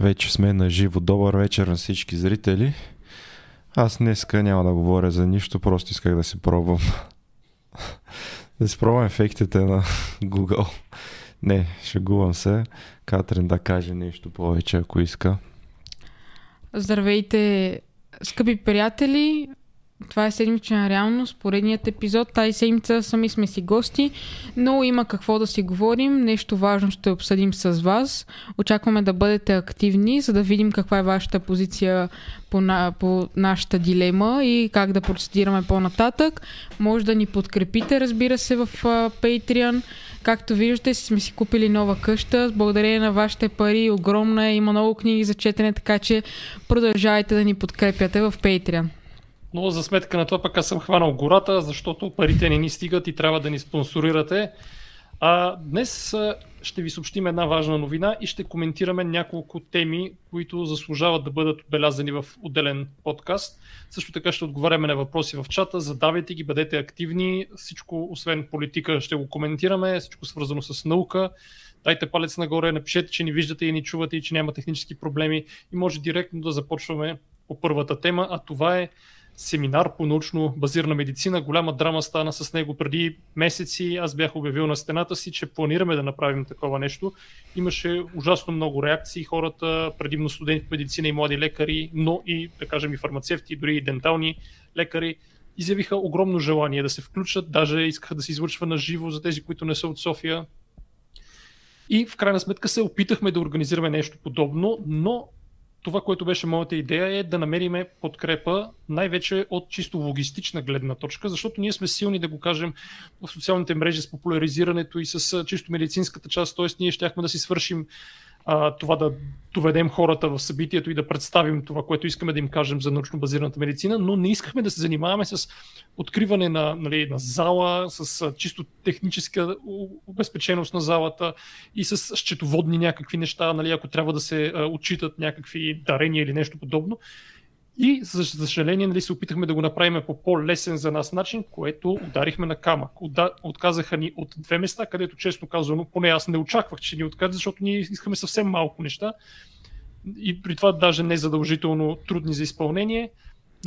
Вече сме на живо. Добър вечер на всички зрители. Аз днеска няма да говоря за нищо, просто исках да си пробвам. да си пробвам ефектите на Google. Не, шегувам се. Катрин да каже нещо повече, ако иска. Здравейте, скъпи приятели! Това е седмична реалност, поредният епизод. Тази седмица сами сме си гости, но има какво да си говорим. Нещо важно ще обсъдим с вас. Очакваме да бъдете активни, за да видим каква е вашата позиция по, на, по нашата дилема и как да процедираме по-нататък. Може да ни подкрепите, разбира се, в uh, Patreon. Както виждате, сме си купили нова къща. Благодарение на вашите пари, огромна е, има много книги за четене, така че продължавайте да ни подкрепяте в Patreon но за сметка на това пък аз съм хванал гората, защото парите не ни стигат и трябва да ни спонсорирате. А днес ще ви съобщим една важна новина и ще коментираме няколко теми, които заслужават да бъдат отбелязани в отделен подкаст. Също така ще отговаряме на въпроси в чата, задавайте ги, бъдете активни. Всичко, освен политика, ще го коментираме, всичко свързано с наука. Дайте палец нагоре, напишете, че ни виждате и ни чувате и че няма технически проблеми и може директно да започваме по първата тема, а това е семинар по научно базирана медицина. Голяма драма стана с него преди месеци. Аз бях обявил на стената си, че планираме да направим такова нещо. Имаше ужасно много реакции. Хората, предимно студенти в медицина и млади лекари, но и, да кажем, и фармацевти, дори и дентални лекари, изявиха огромно желание да се включат. Даже искаха да се извършва на живо за тези, които не са от София. И в крайна сметка се опитахме да организираме нещо подобно, но това, което беше моята идея е да намериме подкрепа най-вече от чисто логистична гледна точка, защото ние сме силни да го кажем в социалните мрежи с популяризирането и с чисто медицинската част, т.е. ние щяхме да си свършим а, това да доведем хората в събитието и да представим това, което искаме да им кажем за научно базираната медицина, но не искахме да се занимаваме с откриване на, нали, на зала, с чисто техническа обезпеченост на залата и с счетоводни някакви неща, нали, ако трябва да се отчитат някакви дарения или нещо подобно. И за съжаление нали, се опитахме да го направим по по-лесен за нас начин, което ударихме на камък. Отказаха ни от две места, където честно казано, поне аз не очаквах, че ни откажат, защото ние искаме съвсем малко неща. И при това даже не задължително трудни за изпълнение.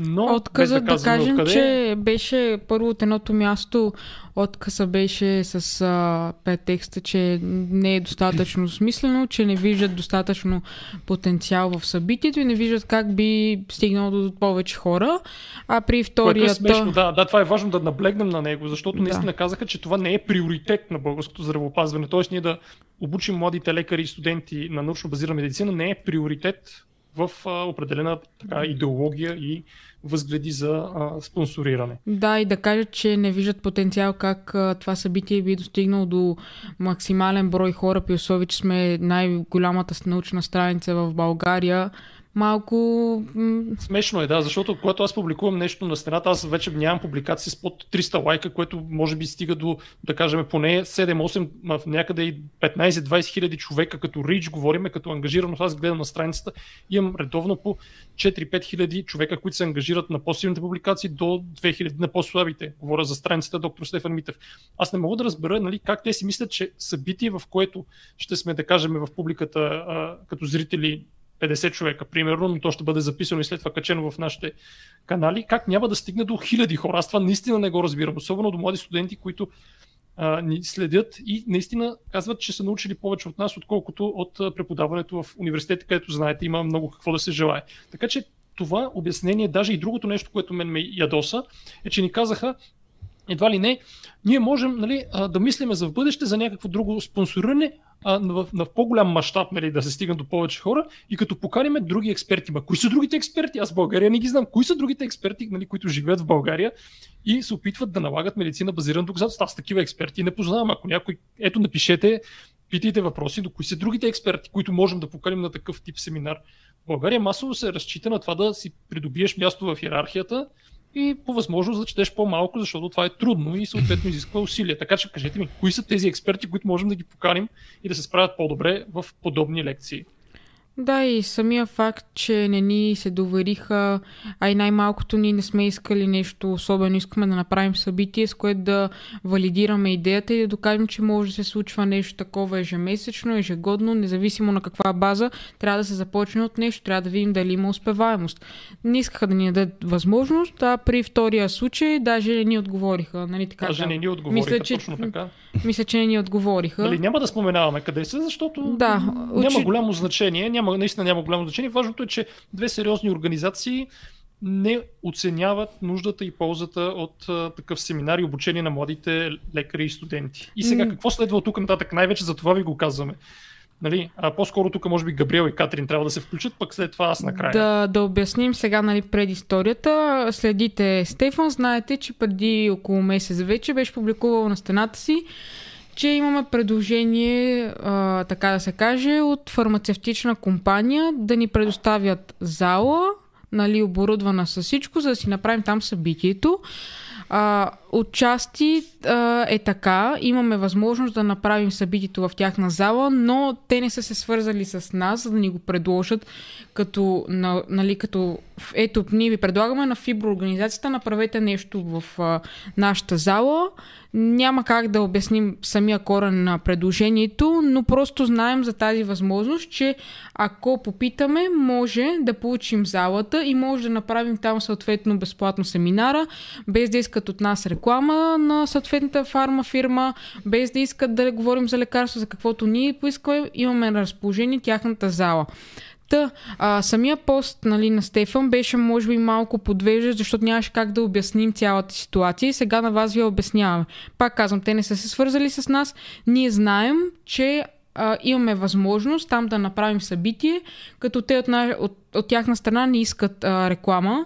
Но, Отказът да, да кажем, откъде... че беше първо от едното място, отказа беше с а, пет текста, че не е достатъчно смислено, че не виждат достатъчно потенциал в събитието и не виждат как би стигнал до повече хора. А при вторията... Което е смешно, да, да, това е важно да наблегнем на него, защото да. наистина казаха, че това не е приоритет на българското здравеопазване. Тоест ние да обучим младите лекари и студенти на научно базирана медицина не е приоритет в а, определена така, идеология и възгледи за а, спонсориране. Да, и да кажат, че не виждат потенциал как а, това събитие би достигнал до максимален брой хора, при условие, че сме най-голямата научна страница в България малко... Смешно е, да, защото когато аз публикувам нещо на стената, аз вече нямам публикации с под 300 лайка, което може би стига до, да кажем, поне 7-8, някъде и 15-20 хиляди човека, като рич говориме, като ангажираност. Аз гледам на страницата, имам редовно по 4-5 хиляди човека, които се ангажират на по-силните публикации до 2000 на по-слабите. Говоря за страницата доктор Стефан Митев. Аз не мога да разбера нали, как те си мислят, че събитие, в което ще сме, да кажем, в публиката а, като зрители 50 човека, примерно, но то ще бъде записано и след това качено в нашите канали, как няма да стигне до хиляди хора. Аз това наистина не го разбирам, особено до млади студенти, които а, ни следят и наистина казват, че са научили повече от нас, отколкото от преподаването в университета, където знаете, има много какво да се желае. Така че това обяснение, даже и другото нещо, което мен ме ядоса, е, че ни казаха, едва ли не, ние можем нали, да мислиме за в бъдеще за някакво друго спонсориране, в, на по-голям мащаб нали, да се стигна до повече хора и като поканиме други експерти. Ма кои са другите експерти? Аз в България не ги знам. Кои са другите експерти, нали, които живеят в България и се опитват да налагат медицина базирана доказателство? Аз такива експерти не познавам. Ако някой, ето напишете, питайте въпроси до кои са другите експерти, които можем да поканим на такъв тип семинар. В България масово се разчита на това да си придобиеш място в иерархията и по възможност да четеш по-малко, защото това е трудно и съответно изисква усилия. Така че кажете ми, кои са тези експерти, които можем да ги поканим и да се справят по-добре в подобни лекции? Да, и самия факт, че не ни се довериха, а и най-малкото ние не сме искали нещо особено, искаме да направим събитие, с което да валидираме идеята и да докажем, че може да се случва нещо такова ежемесечно, ежегодно, независимо на каква база, трябва да се започне от нещо, трябва да видим дали има успеваемост. Не искаха да ни дадат възможност, а при втория случай даже не ни отговориха. Нали, така, Даже да. не ни отговориха, Мисля, че- точно така. Мисля, че не ни отговориха. Нали, няма да споменаваме къде са, защото Да, няма очи- голямо значение. Няма, наистина няма голямо значение. Важното е, че две сериозни организации не оценяват нуждата и ползата от а, такъв семинар и обучение на младите лекари и студенти. И сега какво следва от тук нататък? Най-вече за това ви го казваме. Нали? А по-скоро тук може би Габриел и Катрин трябва да се включат, пък след това аз накрая. Да, да обясним сега нали, предисторията. Следите Стефан, знаете, че преди около месец вече беше публикувал на стената си, че имаме предложение, а, така да се каже, от фармацевтична компания да ни предоставят зала, нали, оборудвана с всичко, за да си направим там събитието. А, отчасти а, е така. Имаме възможност да направим събитието в тяхна зала, но те не са се свързали с нас, за да ни го предложат като, на, нали, като ето, ние ви предлагаме на фиброорганизацията, направете нещо в а, нашата зала. Няма как да обясним самия корен на предложението, но просто знаем за тази възможност, че ако попитаме, може да получим залата и може да направим там съответно безплатно семинара, без да искат от нас реклама на съответната фарма фирма, без да искат да говорим за лекарство, за каквото ние поискаме, имаме на разположение тяхната зала. Та, а, самия пост нали, на Стефан беше може би малко подвеждащ, защото нямаше как да обясним цялата ситуация и сега на вас ви обясняваме. Пак казвам, те не са се свързали с нас. Ние знаем, че а, имаме възможност там да направим събитие, като те от, от, от тяхна страна не искат а, реклама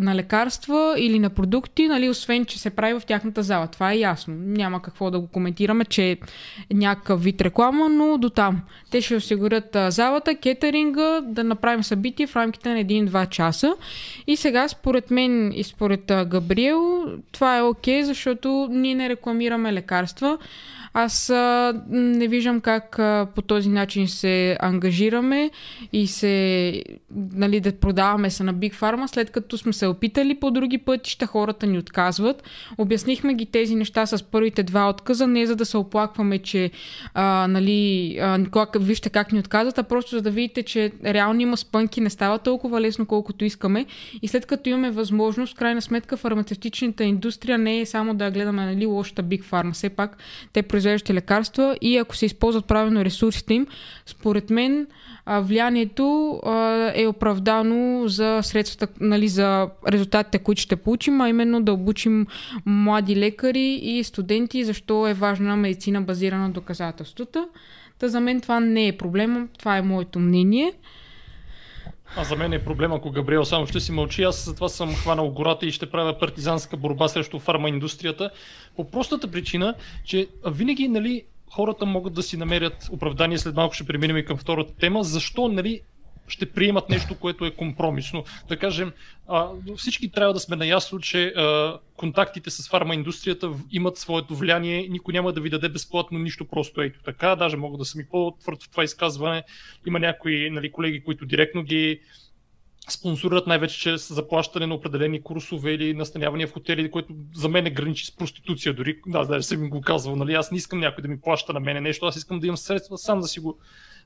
на лекарства или на продукти, нали, освен, че се прави в тяхната зала. Това е ясно. Няма какво да го коментираме, че е някакъв вид реклама, но до там. Те ще осигурят залата, кетеринга, да направим събитие в рамките на 1-2 часа. И сега, според мен и според Габриел, това е окей, защото ние не рекламираме лекарства. Аз а, не виждам как а, по този начин се ангажираме и се, нали, да продаваме се на Big Pharma, след като сме се опитали по други пътища, хората ни отказват. Обяснихме ги тези неща с първите два отказа, не за да се оплакваме, че а, нали, а, вижте как ни отказват, а просто за да видите, че реално има спънки, не става толкова лесно, колкото искаме. И след като имаме възможност, в крайна сметка фармацевтичната индустрия не е само да гледаме нали, лошата Big Pharma. Все пак те произвеждат лекарства и ако се използват правилно ресурсите им, според мен влиянието е оправдано за средствата, нали, за резултатите, които ще получим, а именно да обучим млади лекари и студенти, защо е важна медицина базирана на доказателствата. Та за мен това не е проблема, това е моето мнение. А за мен е проблем, ако Габриел само ще си мълчи. Аз затова съм хванал гората и ще правя партизанска борба срещу фармаиндустрията. По простата причина, че винаги нали, хората могат да си намерят оправдание. След малко ще преминем и към втората тема. Защо нали, ще приемат нещо, което е компромисно. Да кажем, всички трябва да сме наясно, че контактите с фармаиндустрията имат своето влияние. Никой няма да ви даде безплатно нищо просто ето така. Даже мога да съм и по-твърд в това изказване. Има някои нали, колеги, които директно ги спонсорират най-вече чрез заплащане на определени курсове или настанявания в хотели, което за мен е граничи с проституция дори. Да, даже съм им го казвал, нали? Аз не искам някой да ми плаща на мене нещо, аз искам да имам средства сам да си го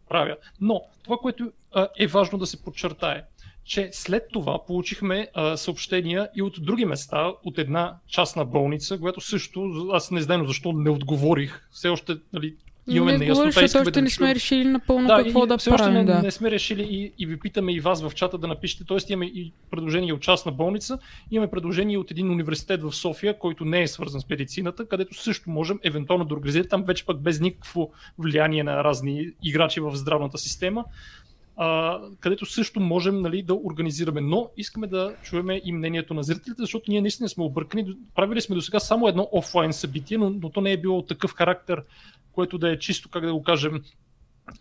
правя. Но това, което а, е важно да се подчертае, че след това получихме а, съобщения и от други места, от една частна болница, която също, аз не знам защо не отговорих. Все още нали, имаме не неяснота. искаме още да не сме решили напълно Да, какво и да все още правим. не, да. не сме решили и, и ви питаме и вас в чата да напишете. Тоест имаме и предложение от частна болница, имаме предложение от един университет в София, който не е свързан с медицината, където също можем евентуално да организираме там вече пък без никакво влияние на разни играчи в здравната система. А, където също можем нали, да организираме. Но искаме да чуеме и мнението на зрителите, защото ние наистина сме объркани. Правили сме до сега само едно офлайн събитие, но, но то не е било от такъв характер, което да е чисто, как да го кажем,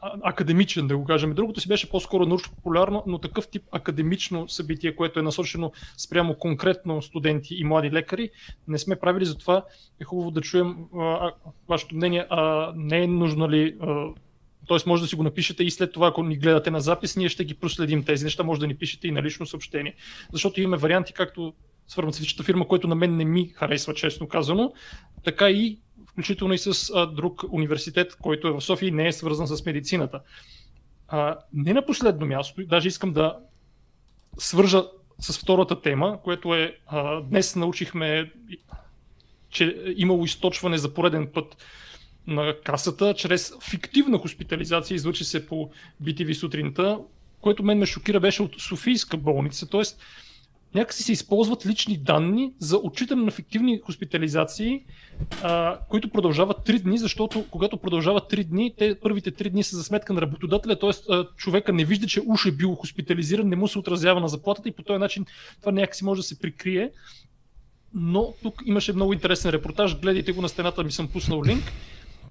академичен, да го кажем. Другото си беше по-скоро научно-популярно, но такъв тип академично събитие, което е насочено спрямо конкретно студенти и млади лекари, не сме правили, затова е хубаво да чуем а, вашето мнение. А, не е нужно ли а, Тоест може да си го напишете и след това, ако ни гледате на запис, ние ще ги проследим тези неща, може да ни пишете и на лично съобщение. Защото имаме варианти, както с фармацевтичната фирма, което на мен не ми харесва, честно казано, така и включително и с а, друг университет, който е в София и не е свързан с медицината. А, не на последно място, даже искам да свържа с втората тема, което е а, днес научихме, че имало източване за пореден път на касата чрез фиктивна хоспитализация, излъчи се по BTV сутринта, което мен ме шокира беше от Софийска болница, т.е. някакси се използват лични данни за отчитане на фиктивни хоспитализации, а, които продължават 3 дни, защото когато продължават 3 дни, те първите 3 дни са за сметка на работодателя, т.е. човека не вижда, че уж е бил хоспитализиран, не му се отразява на заплатата и по този начин това някакси може да се прикрие. Но тук имаше много интересен репортаж, гледайте го на стената, ми съм пуснал линк.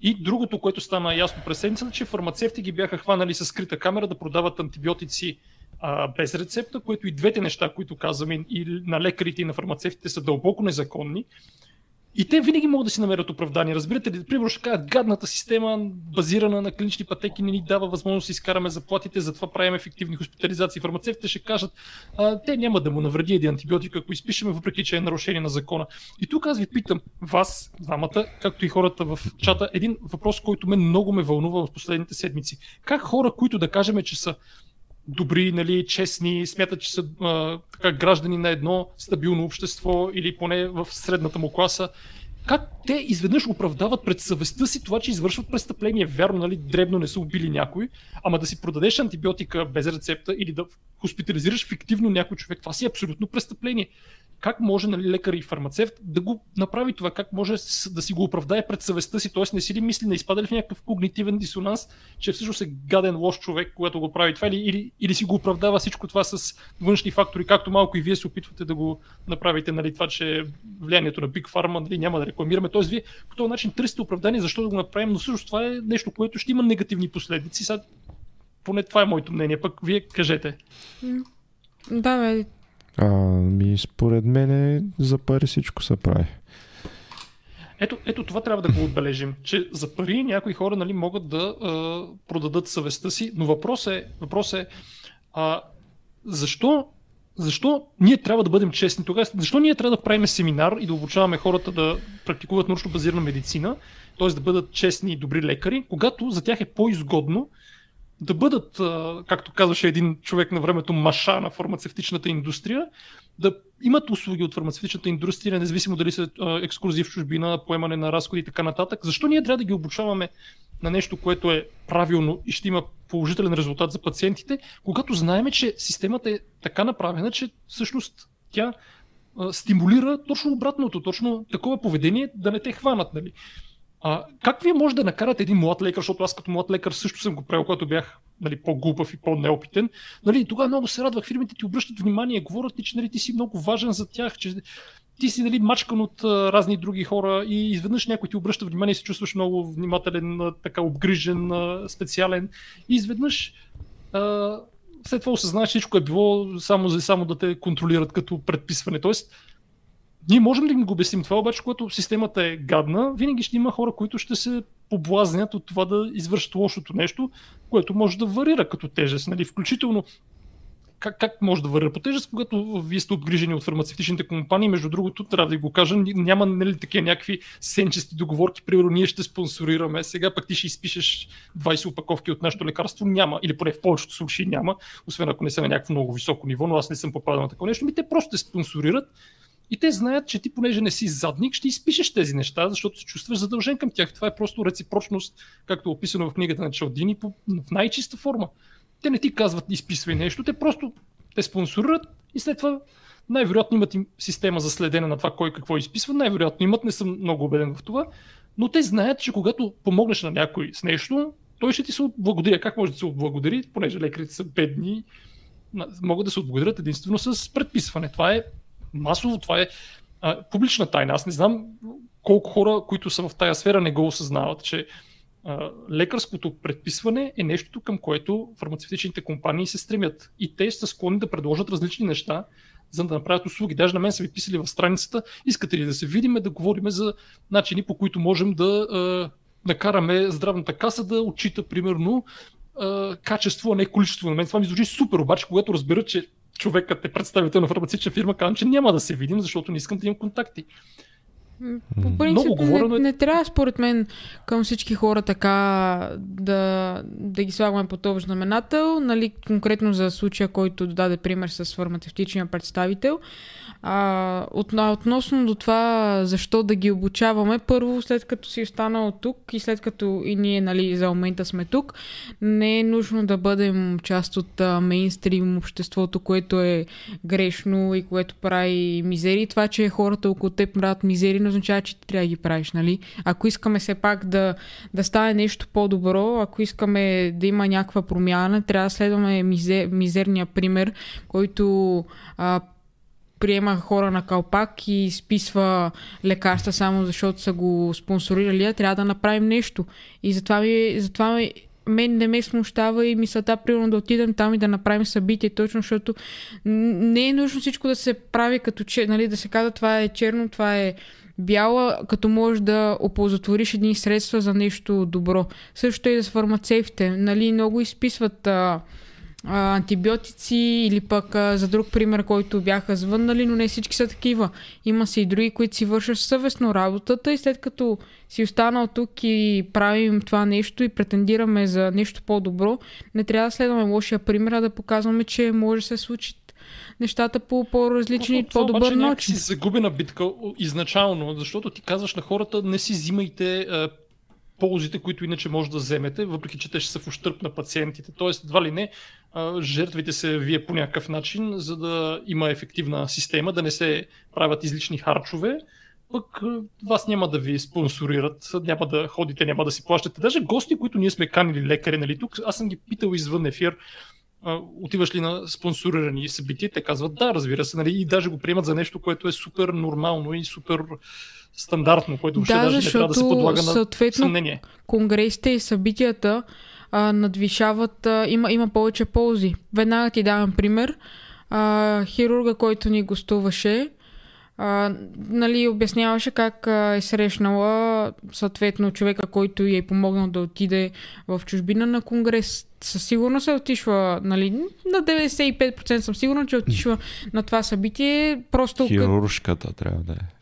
И другото, което стана ясно през седмицата, че фармацевти ги бяха хванали с скрита камера да продават антибиотици а, без рецепта, което и двете неща, които казваме и на лекарите и на фармацевтите са дълбоко незаконни. И те винаги могат да си намерят оправдание. Разбирате ли, примерно ще кажат, гадната система, базирана на клинични пътеки, не ни дава възможност да изкараме заплатите, затова правим ефективни хоспитализации. Фармацевтите ще кажат, а, те няма да му навреди един антибиотик, ако изпишеме, въпреки че е нарушение на закона. И тук аз ви питам, вас, двамата, както и хората в чата, един въпрос, който мен много ме вълнува в последните седмици. Как хора, които да кажем, че са добри, нали, честни, смятат, че са а, така, граждани на едно стабилно общество или поне в средната му класа. Как те изведнъж оправдават пред съвестта си това, че извършват престъпление? Вярно, нали, дребно не са убили някой, ама да си продадеш антибиотика без рецепта или да хоспитализираш фиктивно някой човек, това си е абсолютно престъпление как може нали, лекар и фармацевт да го направи това, как може да си го оправдае пред съвестта си, т.е. не си ли мисли, не изпада ли в някакъв когнитивен дисонанс, че всъщност е гаден лош човек, когато го прави това, или, или, или си го оправдава всичко това с външни фактори, както малко и вие се опитвате да го направите, нали, това, че влиянието на Big Pharma нали, няма да рекламираме. Т.е. вие по този начин търсите оправдание защо да го направим, но всъщност това е нещо, което ще има негативни последици. Сега, поне това е моето мнение, пък вие кажете. Да, бе, а, ми, според мен за пари всичко се прави. Ето, ето това трябва да го отбележим, че за пари някои хора нали, могат да а, продадат съвестта си, но въпрос е, въпрос е а, защо, защо ние трябва да бъдем честни тогава? Защо ние трябва да правим семинар и да обучаваме хората да практикуват научно базирана медицина, т.е. да бъдат честни и добри лекари, когато за тях е по-изгодно да бъдат, както казваше един човек на времето, маша на фармацевтичната индустрия, да имат услуги от фармацевтичната индустрия, независимо дали са екскурзии в чужбина, поемане на разходи и така нататък. Защо ние трябва да ги обучаваме на нещо, което е правилно и ще има положителен резултат за пациентите, когато знаеме, че системата е така направена, че всъщност тя стимулира точно обратното, точно такова поведение да не те хванат. Нали? А, как вие може да накарате един млад лекар, защото аз като млад лекар също съм го правил, когато бях нали, по-глупав и по-неопитен. Нали, тогава много се радвах, фирмите ти обръщат внимание, говорят ти, че нали, ти си много важен за тях, че ти си нали, мачкан от а, разни други хора и изведнъж някой ти обръща внимание и се чувстваш много внимателен, а, така обгрижен, а, специален. И изведнъж а, след това осъзнаваш, че всичко е било само за само да те контролират като предписване. Тоест, ние можем да им го обясним това, обаче, когато системата е гадна, винаги ще има хора, които ще се поблазнят от това да извършат лошото нещо, което може да варира като тежест. Нали? Включително как, как може да варира по тежест, когато вие сте обгрижени от фармацевтичните компании. Между другото, трябва да го кажа, няма нали, такива някакви сенчести договорки. Примерно, ние ще спонсорираме, сега пък ти ще изпишеш 20 опаковки от нашето лекарство. Няма, или поне в повечето случаи няма, освен ако не са на някакво много високо ниво, но аз не съм попадал на такова нещо. Ми те просто те спонсорират и те знаят, че ти, понеже не си задник, ще изпишеш тези неща, защото се чувстваш задължен към тях. Това е просто реципрочност, както е описано в книгата на Чалдини, в най-чиста форма. Те не ти казват изписвай нещо, те просто те спонсорират и след това най-вероятно имат им система за следене на това кой какво изписва. Най-вероятно имат, не съм много убеден в това, но те знаят, че когато помогнеш на някой с нещо, той ще ти се отблагодари. Как може да се отблагодари, понеже лекарите са бедни, могат да се отблагодарят единствено с предписване. Това е масово това е а, публична тайна. Аз не знам колко хора, които са в тая сфера, не го осъзнават, че а, лекарското предписване е нещо, към което фармацевтичните компании се стремят. И те са склонни да предложат различни неща, за да направят услуги. Даже на мен са ви писали в страницата, искате ли да се видиме, да говорим за начини, по които можем да накараме здравната каса да отчита, примерно, качество, а не количество. На мен това ми звучи супер, обаче когато разбера, че човекът е представител на фармацевтична фирма, казвам, че няма да се видим, защото не искам да имам контакти. По принцип, говорено... не, не трябва според мен към всички хора така да, да ги слагаме по този знаменател, нали, конкретно за случая, който даде пример с фармацевтичния представител. А, от, относно до това защо да ги обучаваме, първо след като си останал тук и след като и ние нали, за момента сме тук, не е нужно да бъдем част от а, мейнстрим обществото, което е грешно и което прави мизери. Това, че хората около теб правят мизери, не означава, че ти трябва да ги правиш. Нали? Ако искаме все пак да, да стане нещо по-добро, ако искаме да има някаква промяна, трябва да следваме мизер, мизерния пример, който а, приема хора на калпак и списва лекарства само защото са го спонсорирали, а трябва да направим нещо. И затова, ми, затова ми, мен не ме смущава и мисълта, примерно да отидем там и да направим събитие, точно защото не е нужно всичко да се прави като че, нали, да се казва това е черно, това е бяла, като можеш да оползотвориш едни средства за нещо добро. Също и за фармацевтите. Нали, много изписват а, а, антибиотици или пък а, за друг пример, който бяха звъннали, но не всички са такива. Има се и други, които си вършат съвестно работата и след като си останал тук и правим това нещо и претендираме за нещо по-добро, не трябва да следваме лошия пример, а да показваме, че може да се случи нещата по по-различни, Но, по-добър начин. си загубена битка изначално, защото ти казваш на хората не си взимайте ползите, които иначе може да вземете, въпреки че те ще са в ущърп на пациентите. Тоест, едва ли не, жертвите се вие по някакъв начин, за да има ефективна система, да не се правят излични харчове, пък вас няма да ви спонсорират, няма да ходите, няма да си плащате. Даже гости, които ние сме канили лекари, нали, тук, аз съм ги питал извън ефир, отиваш ли на спонсорирани събития, те казват да, разбира се, нали, и даже го приемат за нещо, което е супер нормално и супер стандартно, което въобще да, даже не трябва да се подлага на съмнение. Конгресите и събитията а, надвишават, а, има, има повече ползи. Веднага ти давам пример. А, хирурга, който ни гостуваше, а, нали, обясняваше как а, е срещнала съответно човека, който й е помогнал да отиде в чужбина на конгрес. Със сигурност е отишла, нали, на 95% съм сигурна, че е отишла на това събитие. Просто... Хируршката трябва да е.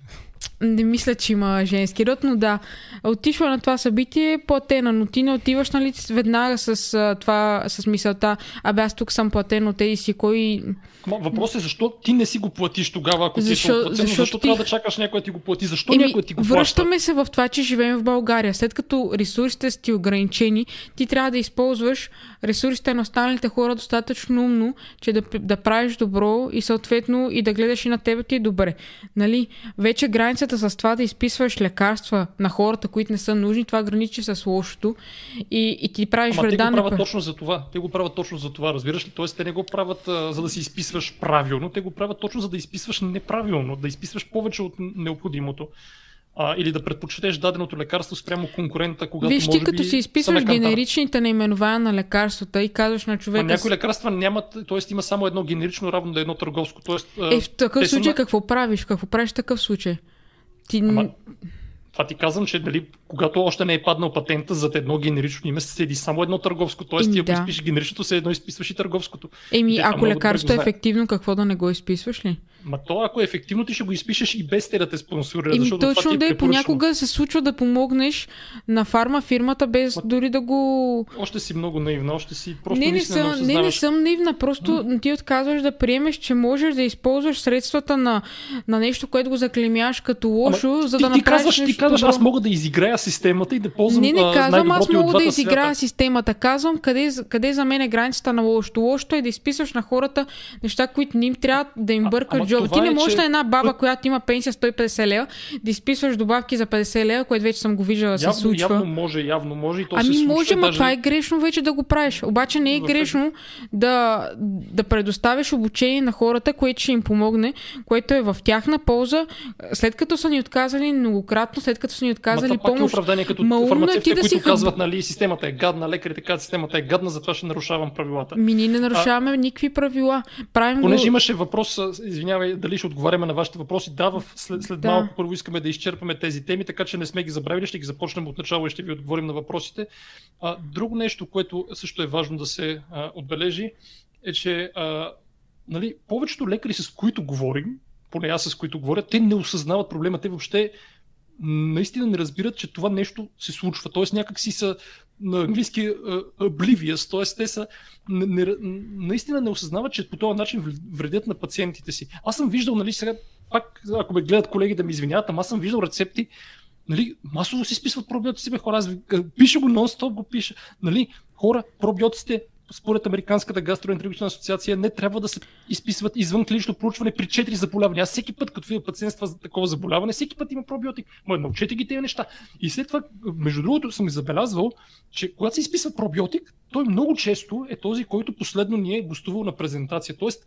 Не мисля, че има женски род, но да. Отишла на това събитие, платена, но ти не отиваш нали, веднага с а, това, с мисълта, абе аз тук съм платен от тези си, кой... Въпросът е защо ти не си го платиш тогава, ако защо, ти е платен, защо, защо ти... трябва да чакаш някой да ти го плати? Защо Еми, някой ти го плаща? Връщаме се в това, че живеем в България. След като ресурсите са ти ограничени, ти трябва да използваш ресурсите на останалите хора достатъчно умно, че да, да правиш добро и съответно и да гледаш и на тебе ти е добре. Нали? Вече границата с това да изписваш лекарства на хората, които не са нужни, това граничи с лошото и, и ти правиш Ама вреда. Те го правят на... точно за това. Те го правят точно за това, разбираш ли? Тоест, те не го правят а, за да си изписваш правилно, те го правят точно за да изписваш неправилно, да изписваш повече от необходимото а, или да предпочетеш даденото лекарство спрямо конкурента, когато Виж, ти като си изписваш генеричните наименования на лекарствата и казваш на човека... А някои лекарства нямат, т.е. има само едно генерично равно да е едно търговско. Тоест, е, в такъв случай на... какво правиш? Какво правиш в такъв случай? Ти... Ама, това ти казвам, че дали, когато още не е паднал патента за едно генерично име, седи само едно търговско. Тоест, ти ако да. изпишеш генеричното, се едно изписваш и търговското. Еми, ако лекарството е ефективно, какво да не го изписваш ли? Ма то, ако е ефективно, ти ще го изпишеш и без те да те спонсорира. Еми, точно е да е, понякога се случва да помогнеш на фарма фирмата, без Ма... дори да го. Още си много наивна, още си просто не, не, съм, не, не съм наивна, просто mm. ти отказваш да приемеш, че можеш да използваш средствата на, на нещо, което го заклемяваш като лошо, Ама, за ти, да ти направиш казваш, нещо ти казваш, аз мога да изиграя системата и да ползвам Не, не казвам, аз мога да изиграя свята. системата. Казвам къде, къде за мен е границата на лошото. Лошото е да изписваш на хората неща, които не им трябва да им бъркат джоба. Ти не е, можеш че... на една баба, която има пенсия 150 лева, да изписваш добавки за 50 лева, което вече съм го виждала да се случва. Явно може, явно може и то ами се случва, може, даже... това е грешно вече да го правиш. Обаче не е грешно да, да предоставиш обучение на хората, което ще им помогне, което е в тяхна полза, след като са ни отказали многократно, след като са ни отказали Ма, помощ. Пак е оправдание като Ма, фармацевтите, да които си... казват, нали, системата е гадна, лекарите казват, системата е гадна, затова ще нарушавам правилата. Ми ние не нарушаваме а... никакви правила. Правим Понеже го... имаше въпрос, извинявай, знаем дали ще отговаряме на вашите въпроси. Да, в, след, след да. малко първо искаме да изчерпаме тези теми, така че не сме ги забравили, ще ги започнем от начало и ще ви отговорим на въпросите. А, друго нещо, което също е важно да се а, отбележи, е, че а, нали, повечето лекари, с които говорим, поне аз с които говоря, те не осъзнават проблема. Те въобще наистина не разбират, че това нещо се случва. Тоест някак си са на английски uh, oblivious, т.е. те са не, не, наистина не осъзнават, че по този начин вредят на пациентите си. Аз съм виждал, нали, сега, пак, ако ме гледат колеги да ми извиняват, ама аз съм виждал рецепти, нали, масово си списват пробиотици, бе хора, аз пише го нон-стоп, го пише, нали, хора, пробиотиците според Американската гастроентерологична асоциация не трябва да се изписват извън клинично проучване при 4 заболявания. Аз всеки път, като видя пациент с такова заболяване, всеки път има пробиотик. Ма научете ги тези неща. И след това, между другото, съм забелязвал, че когато се изписва пробиотик, той много често е този, който последно ни е гостувал на презентация. Тоест,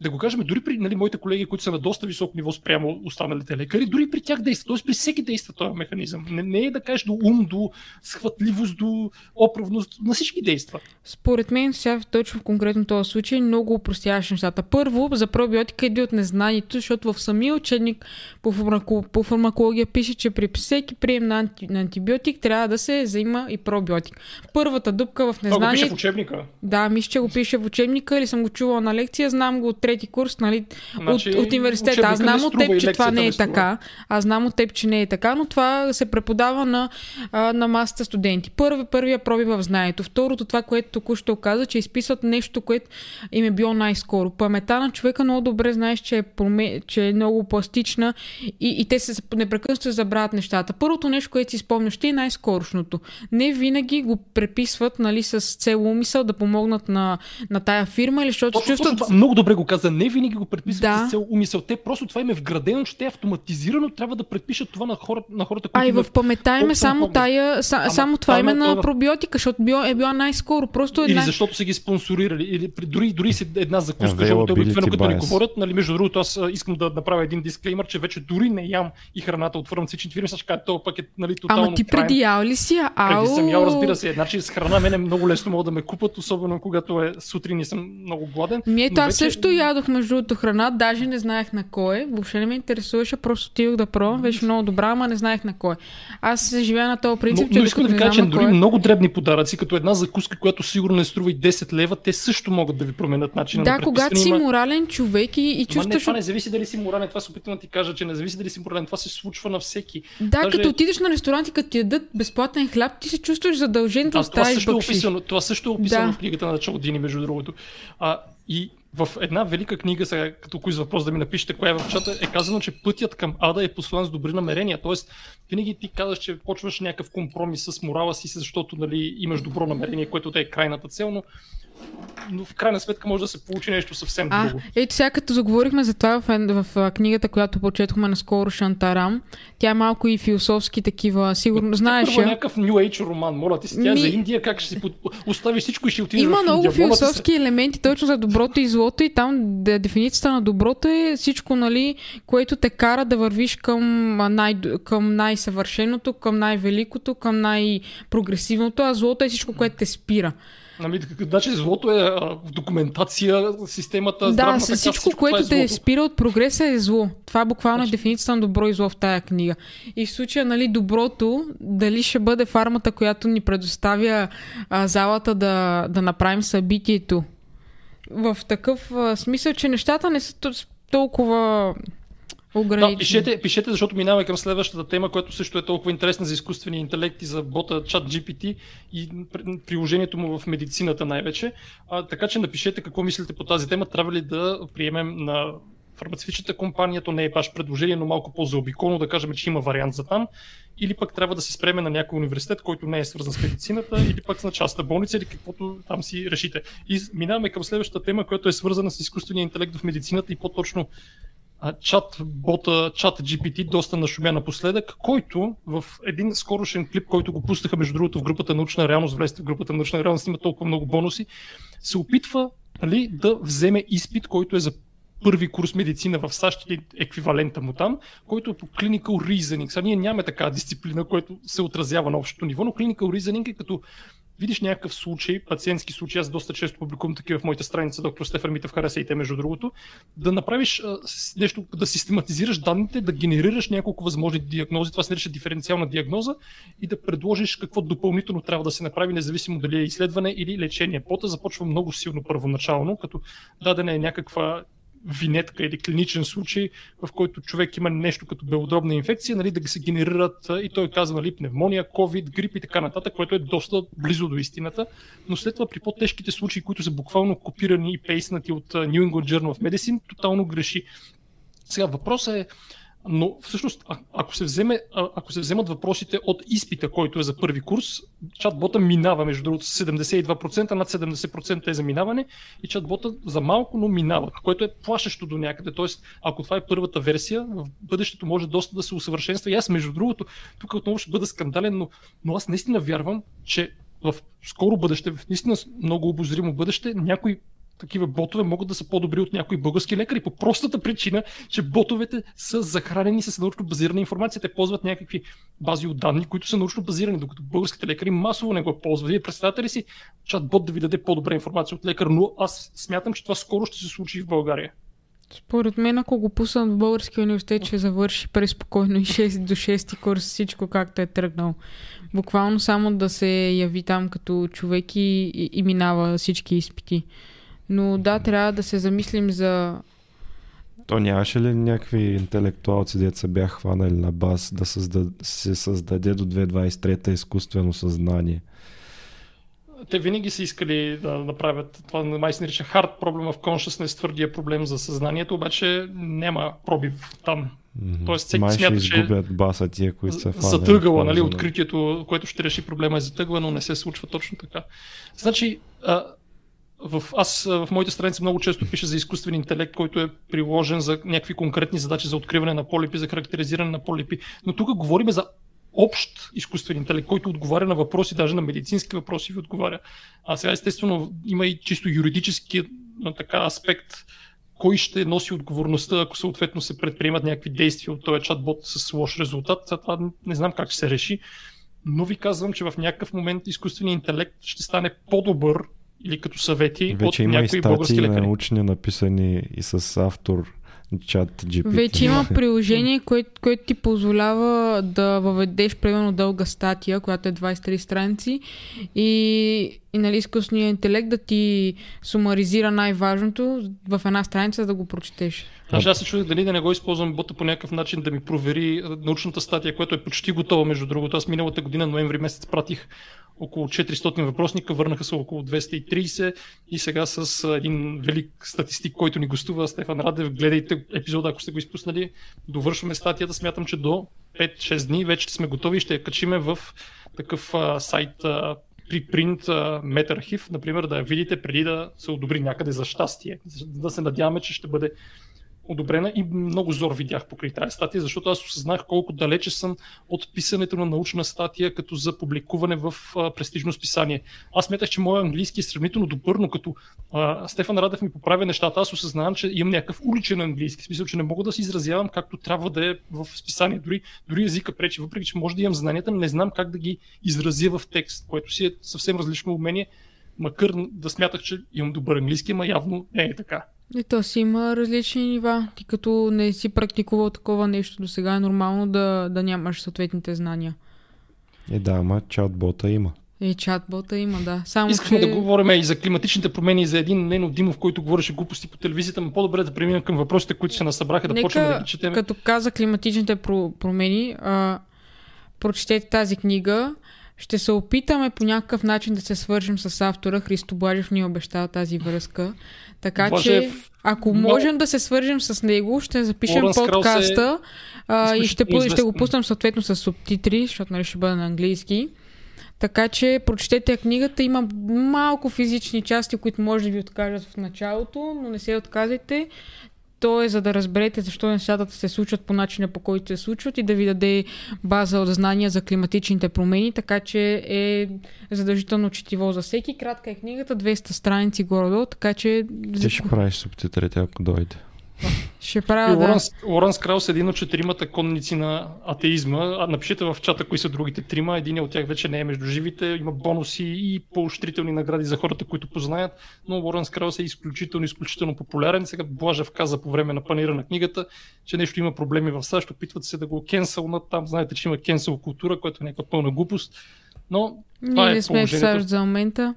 да го кажем, дори при нали, моите колеги, които са на доста високо ниво спрямо останалите лекари, дори при тях действа. Тоест при всеки действа този механизъм. Не, не е да кажеш до ум, до схватливост, до оправност, на всички действа. Според мен, сега точно в конкретно този случай, много упростяваш нещата. Първо, за пробиотика иде от незнанието, защото в самия учебник по, фармако, по фармакология пише, че при всеки прием на, анти, на антибиотик трябва да се взима и пробиотик. Първата дупка в незнанието. Това го пише в учебника. Да, мисля, че го пише в учебника или съм го чувала на лекция, знам го от трети курс, нали, значи, от, от университета. Аз знам от теб, че това не е така. Аз знам от теб, че не е така, но това се преподава на, а, на масата студенти. Първи, първия проби в знанието. Второто, това, което току-що каза, че изписват нещо, което им е било най-скоро. Памета на човека много добре знаеш, че е, проме... че е много пластична и, и те се непрекъснато се забравят нещата. Първото нещо, което си спомняш, ще е най-скорошното. Не винаги го преписват нали, с цел умисъл да помогнат на, на тая фирма, или защото чувстват... Много добре го каза. Не винаги го предписват да. с цел умисъл. Те просто това им е вградено, че те автоматизирано трябва да предпишат това на, хора, на хората, които. А и в паметта им е само тая, са, Ама, само това име на пробиотика, защото бил, е била най-скоро. Просто една... Или защото са ги спонсорирали, или дори, дори си една закуска, защото те обикновено като ни говорят, нали, между другото, аз искам да направя един дисклеймер, че вече дори не ям и храната от фармацевтични фирми, кажа, това пък е нали, тотално Ама ти преди ял ли си? Ау... Преди съм ял, разбира се. Значи с храна мене много лесно могат да ме купат, особено когато е сутрин и съм много гладен. Ми ето, аз също ядох между другото храна, даже не знаех на кой. Въобще не ме интересуваше, просто отидох да пробвам. Беше много добра, ама не знаех на кой. Аз живея на този принцип, но, че но искам да ви кажа, че дори е... много дребни подаръци, като една закуска, която сигурно не струва и 10 лева, те също могат да ви променят начина да, на Да, когато си морален човек и, и чувстваш... не, това не зависи дали си морален, това се опитвам да ти кажа, че не зависи дали си морален, това се случва на всеки. Да, Даже... като отидеш на ресторант и като ти дадат безплатен хляб, ти се чувстваш задължен да оставиш това също, е описано, това също е описано да. в книгата на Чалдини, между другото. А, и в една велика книга, сега като кои въпрос да ми напишете коя е в чата, е казано, че пътят към Ада е послан с добри намерения. Тоест, винаги ти казваш, че почваш някакъв компромис с морала си, защото нали, имаш добро намерение, което да е крайната цел, но но в крайна сметка може да се получи нещо съвсем а, друго. Ето сега като заговорихме за това в, в, в книгата, която прочетохме наскоро Шантарам, тя е малко и философски такива, сигурно знаеш. Първо някакъв New Age роман, моля ти си, тя Ми... за Индия, как ще си под... оставиш всичко и ще отидеш Има в много Индия. философски се... елементи точно за доброто и злото и там дефиницията на доброто е всичко, нали, което те кара да вървиш към, най- към най-съвършеното, към най-великото, към най-прогресивното, а злото е всичко, което те спира. Нали, значи злото е в документация, системата, Да, с всичко, всичко, което е те е спира от прогреса е зло. Това буквално значи... е дефиницията на добро и зло в тая книга. И в случая, нали, доброто, дали ще бъде фармата, която ни предоставя а, залата да, да направим събитието. В такъв а, смисъл, че нещата не са толкова да, пишете, пишете, защото минаваме към следващата тема, която също е толкова интересна за изкуствения интелект и за бота чат GPT и приложението му в медицината най-вече. А, така че напишете какво мислите по тази тема. Трябва ли да приемем на фармацевтичната компания, то не е ваше предложение, но малко по-заобиколно да кажем, че има вариант за там, или пък трябва да се спреме на някой университет, който не е свързан с медицината, или пък на частна болница, или каквото там си решите. И минаваме към следващата тема, която е свързана с изкуствения интелект в медицината и по-точно чат бота, чат GPT, доста нашумя напоследък, който в един скорошен клип, който го пуснаха между другото в групата научна реалност, влезте в групата научна реалност, има толкова много бонуси, се опитва нали, да вземе изпит, който е за първи курс медицина в САЩ или еквивалента му там, който е по clinical reasoning. Сега ние нямаме така дисциплина, която се отразява на общото ниво, но clinical reasoning е като видиш някакъв случай, пациентски случай, аз доста често публикувам такива в моята страница, доктор Стефан Митев, хареса и те между другото, да направиш а, нещо, да систематизираш данните, да генерираш няколко възможни диагнози, това се нарича диференциална диагноза и да предложиш какво допълнително трябва да се направи, независимо дали е изследване или лечение. Пота започва много силно първоначално, като дадена е някаква винетка или клиничен случай, в който човек има нещо като белодробна инфекция, нали, да ги се генерират и той казва нали, пневмония, COVID, грип и така нататък, което е доста близо до истината. Но след това при по-тежките случаи, които са буквално копирани и пейснати от New England Journal of Medicine, тотално греши. Сега въпросът е, но всъщност, ако, се вземе, ако се вземат въпросите от изпита, който е за първи курс, чатбота минава, между другото, с 72%, над 70% е за минаване и чатбота за малко, но минава, което е плашещо до някъде. Тоест, ако това е първата версия, в бъдещето може доста да се усъвършенства. И аз, между другото, тук отново ще бъда скандален, но, но аз наистина вярвам, че в скоро бъдеще, в наистина много обозримо бъдеще, някой такива ботове могат да са по-добри от някои български лекари по простата причина, че ботовете са захранени с научно базирана информация. Те ползват някакви бази от данни, които са научно базирани, докато българските лекари масово не го ползват. Вие представяте ли си чат бот да ви даде по-добра информация от лекар, но аз смятам, че това скоро ще се случи в България. Според мен, ако го пуснат в български университет, ще завърши преспокойно и 6 до 6 курс, всичко както е тръгнал. Буквално само да се яви там като човек и, и, и минава всички изпити. Но да, трябва да се замислим за... То нямаше ли някакви интелектуалци, деца бях хванали на бас да създаде, се създаде до 2023 изкуствено съзнание? Те винаги са искали да направят това, май се нарича hard problem of consciousness, твърдия проблем за съзнанието, обаче няма пробив там. Mm-hmm. Тоест, всеки Май смята, ще изгубят баса тия, които са фанали. Затъгала, нали, откритието, което ще реши проблема е затъгва, но не се случва точно така. Значи, а, в, аз в моите страници много често пиша за изкуствен интелект, който е приложен за някакви конкретни задачи за откриване на полипи, за характеризиране на полипи. Но тук говорим за общ изкуствен интелект, който отговаря на въпроси, даже на медицински въпроси ви отговаря. А сега естествено има и чисто юридически така аспект, кой ще носи отговорността, ако съответно се предприемат някакви действия от този чатбот с лош резултат. Това не знам как ще се реши, но ви казвам, че в някакъв момент изкуственият интелект ще стане по-добър или като съвети Вече от има някои български лекари. научни написани и с автор чат GPT. Вече има приложение, което, което ти позволява да въведеш примерно дълга статия, която е 23 страници и, и нали, изкуственият интелект да ти сумаризира най-важното в една страница да го прочетеш. Значи аз се чудих дали да не го използвам бота по някакъв начин да ми провери научната статия, която е почти готова, между другото. Аз миналата година, ноември месец, пратих около 400 въпросника, върнаха се около 230 и сега с един велик статистик, който ни гостува, Стефан Радев, гледайте епизода, ако сте го изпуснали, довършваме статията, смятам, че до 5-6 дни вече сме готови и ще я качиме в такъв а, сайт а, при принт MetaArchive, например, да я видите преди да се одобри някъде за щастие. Да се надяваме, че ще бъде одобрена и много зор видях покрай тази статия, защото аз осъзнах колко далече съм от писането на научна статия като за публикуване в а, престижно списание. Аз смятах, че моят английски е сравнително добър, но като а, Стефан Радев ми поправя нещата, аз осъзнавам, че имам някакъв уличен английски, смисъл, че не мога да се изразявам както трябва да е в списание. Дори, дори езика пречи, въпреки че може да имам знанията, не знам как да ги изразя в текст, което си е съвсем различно умение, макар да смятах, че имам добър английски, но явно не е така. И то си има различни нива. Ти като не си практикувал такова нещо до сега, е нормално да, да нямаш съответните знания. Е, да, ама чатбота има. Е, чатбота има, да. Само, Искаме че... да говорим и за климатичните промени, и за един Нено Димов, който говореше глупости по телевизията, но по-добре да преминем към въпросите, които се насъбраха, да Нека, почнем да ги четем. Като каза климатичните промени, а, прочетете тази книга. Ще се опитаме по някакъв начин да се свържим с автора. Христо Блажев ни обещава тази връзка. Така Блажев, че, ако но... можем да се свържем с него, ще запишем Лоренс подкаста а, и ще, ще го пуснем съответно с субтитри, защото нали ще бъде на английски. Така че прочетете книгата. Има малко физични части, които може да ви откажат в началото, но не се отказайте то е за да разберете защо нещата се случват по начина по който се случват и да ви даде база от знания за климатичните промени, така че е задължително четиво за всеки. Кратка е книгата, 200 страници горе-долу, така че... Ти ще правиш субтитрите, ако дойде. Ще И правя, да. Лоренс Краус е един от четиримата конници на атеизма. А, напишете в чата кои са другите трима. Един от тях вече не е между живите. Има бонуси и поощрителни награди за хората, които познаят. Но Лоренс Краус е изключително, изключително популярен. Сега Блажев каза по време на панира на книгата, че нещо има проблеми в САЩ. Опитват се да го кенсълнат. Там знаете, че има кенсъл култура, която е някаква пълна глупост. Но това Ние е не сме в. САЩ за момента.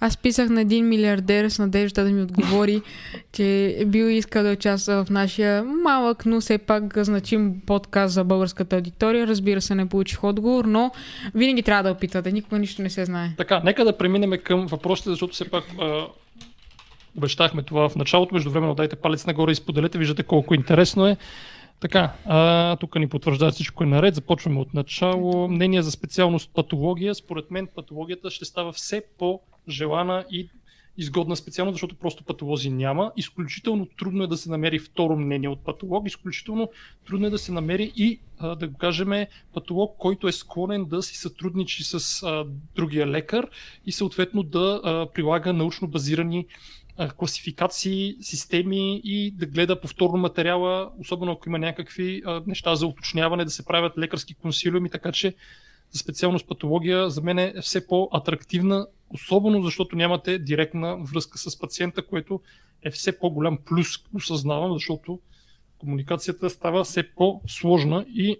Аз писах на един милиардер с надежда да ми отговори, че е бил искал да участва в нашия малък, но все пак значим подкаст за българската аудитория. Разбира се, не получих отговор, но винаги трябва да опитвате. Никога нищо не се знае. Така, нека да преминем към въпросите, защото все пак а, обещахме това в началото. Междувременно дайте палец нагоре и споделете, виждате колко интересно е. Така, а, тук ни потвърждава всичко е наред. Започваме от начало. Мнение за специалност патология. Според мен патологията ще става все по-желана и изгодна специално, защото просто патолози няма. Изключително трудно е да се намери второ мнение от патолог. Изключително трудно е да се намери и, а, да го кажем, патолог, който е склонен да си сътрудничи с а, другия лекар и съответно да а, прилага научно базирани класификации, системи и да гледа повторно материала, особено ако има някакви неща за уточняване, да се правят лекарски консилиуми, така че за специалност патология за мен е все по-атрактивна, особено защото нямате директна връзка с пациента, което е все по-голям плюс, осъзнавам, защото комуникацията става все по-сложна и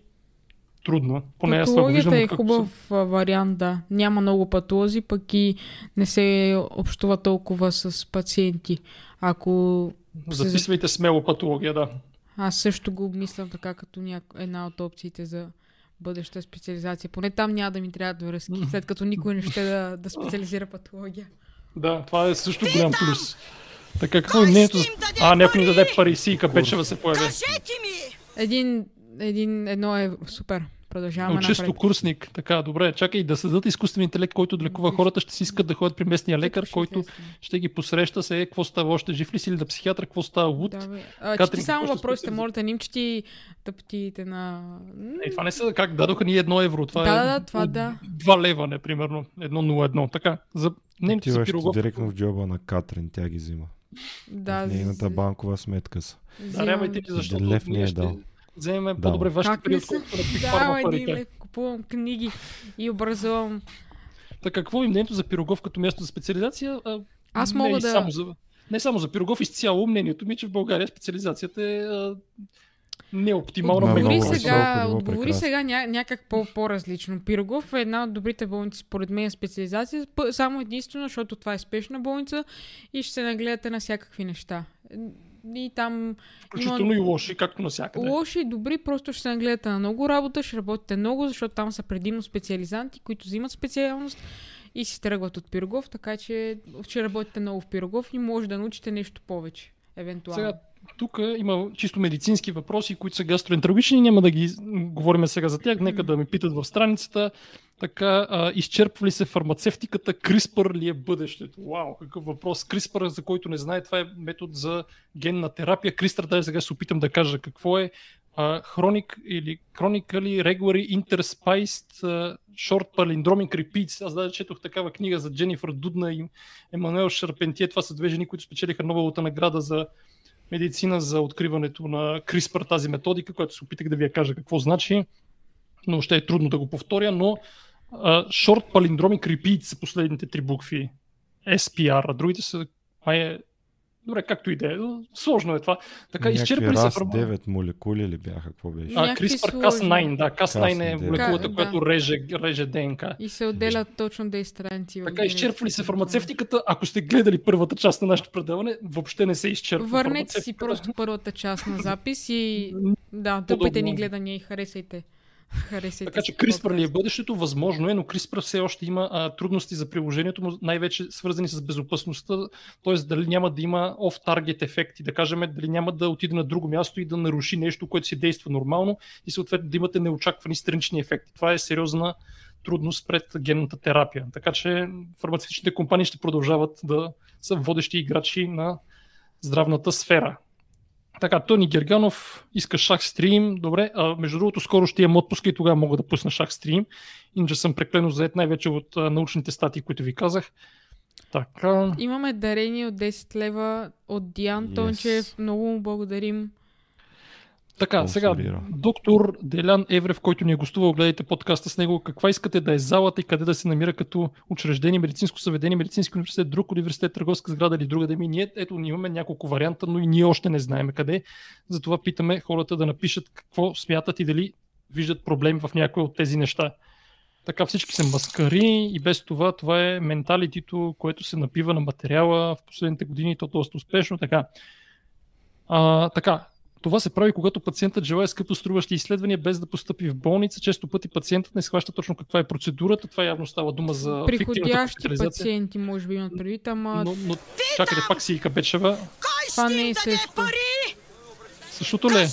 трудна. Поне аз това виждам. Е хубав вариант, да. Няма много патолози, пък и не се общува толкова с пациенти. Ако Записвайте смело патология, да. Аз също го обмислям така като ня... една от опциите за бъдеща специализация. Поне там няма да ми трябват връзки, след като никой не ще да, да специализира патология. Да, това е също голям плюс. Така, какво е мнението? А, някой ни даде пари си и капечева се появи. Кажете ми! Един, един, едно е супер. Продължаваме Но често напред. курсник. Така, добре, чакай да създадат изкуствен интелект, който да лекува хората, ще си искат да ходят при местния лекар, ще който ще ги посреща се, какво става още, жив ли си или да психиатър, какво става луд. Да, бе. А, Катрин, чети само ще въпросите, моля те, ним чети тъптите на... Е, това не са как дадоха ни едно евро. Това Да, е да, това да. Два лева, не, примерно. Едно 0,1. Така, за за Отиваш пирогов. директно в джоба на Катрин, тя ги взима. Да, нейната банкова сметка са. Дарявайте ги, защото Лев ние е ще дал. Вземем по-добре вашите пари, отколкото на Big Да, парите. купувам книги и образувам. Така, какво е мнението за Пирогов като място за специализация? А, Аз не мога да- Само за, не само за Пирогов, изцяло мнението ми, е, че в България специализацията е а, неоптимална. Ма, Отговори много сега, отговори прекрасно. сега ня, някак по, по-различно. Пирогов е една от добрите болници, според мен, специализация, само единствено, защото това е спешна болница и ще се нагледате на всякакви неща. И там Включително и лоши, както навсякъде. лоши и добри, просто ще се нагледате на много работа, ще работите много, защото там са предимно специализанти, които взимат специалност и си тръгват от Пирогов, така че ще работите много в Пирогов и може да научите нещо повече, евентуално. Сега, тук има чисто медицински въпроси, които са гастроентерологични. Няма да ги говорим сега за тях. Нека да ми питат в страницата. Така, а, изчерпва ли се фармацевтиката? CRISPR ли е бъдещето? Вау, какъв въпрос. CRISPR, за който не знае, това е метод за генна терапия. CRISPR, даже сега се опитам да кажа какво е. А, Chronic или Chronically Regularly Interspiced а, Short Palindromic Repeats. Аз даже четох такава книга за Дженифър Дудна и Емануел Шарпентие. Това са две жени, които спечелиха Нобеловата награда за медицина за откриването на CRISPR, тази методика, която се опитах да ви я кажа какво значи, но ще е трудно да го повторя, но uh, Short Palindromic Repeat са последните три букви SPR, а другите са май е... Добре, както и да е. Сложно е това. Така, Някакви изчерпали се раз фарма... 9 молекули ли бяха? Какво беше? А, CRISPR сложни. Cas9, да, Cas9 е Cas9. молекулата, Ка- която да. реже, реже ДНК. И се отделят точно 10 страници. в Така, генетиката. изчерпва ли се фармацевтиката? Ако сте гледали първата част на нашето предаване, въобще не се изчерпва Върнете си просто първата част на запис и да, тъпайте ни гледания и харесайте. Харесайте Така че CRISPR ли е бъдещето? Възможно е, но CRISPR все още има а, трудности за приложението му, най-вече свързани с безопасността, т.е. дали няма да има off-target ефекти, да кажем, дали няма да отиде на друго място и да наруши нещо, което си действа нормално и съответно да имате неочаквани странични ефекти. Това е сериозна трудност пред генната терапия. Така че фармацевтичните компании ще продължават да са водещи играчи на здравната сфера. Така, Тони Герганов иска шах стрим. Добре, а, между другото, скоро ще имам отпуска и тогава мога да пусна шах стрим. Иначе съм преклено заед най-вече от а, научните статии, които ви казах. Така. Имаме дарение от 10 лева от Диан Yes. Тончев. Много му благодарим. Така, сега, доктор Делян Еврев, който ни е гостувал, гледайте подкаста с него, каква искате да е залата и къде да се намира като учреждение, медицинско съведение, медицински университет, друг университет, търговска сграда или друга да ми. Ние, ето, ние имаме няколко варианта, но и ние още не знаем къде. Затова питаме хората да напишат какво смятат и дали виждат проблеми в някои от тези неща. Така всички са маскари и без това това е менталитито, което се напива на материала в последните години то доста успешно. Така. А, така, това се прави, когато пациентът желая скъпо струващи изследвания без да постъпи в болница. Често пъти пациентът не схваща точно каква е процедурата. Това явно става дума за Приходящи пациенти, може би имат предвид, ама... Но, но чакайте, пак си и капечева. Това не е също. Същото ли? Е?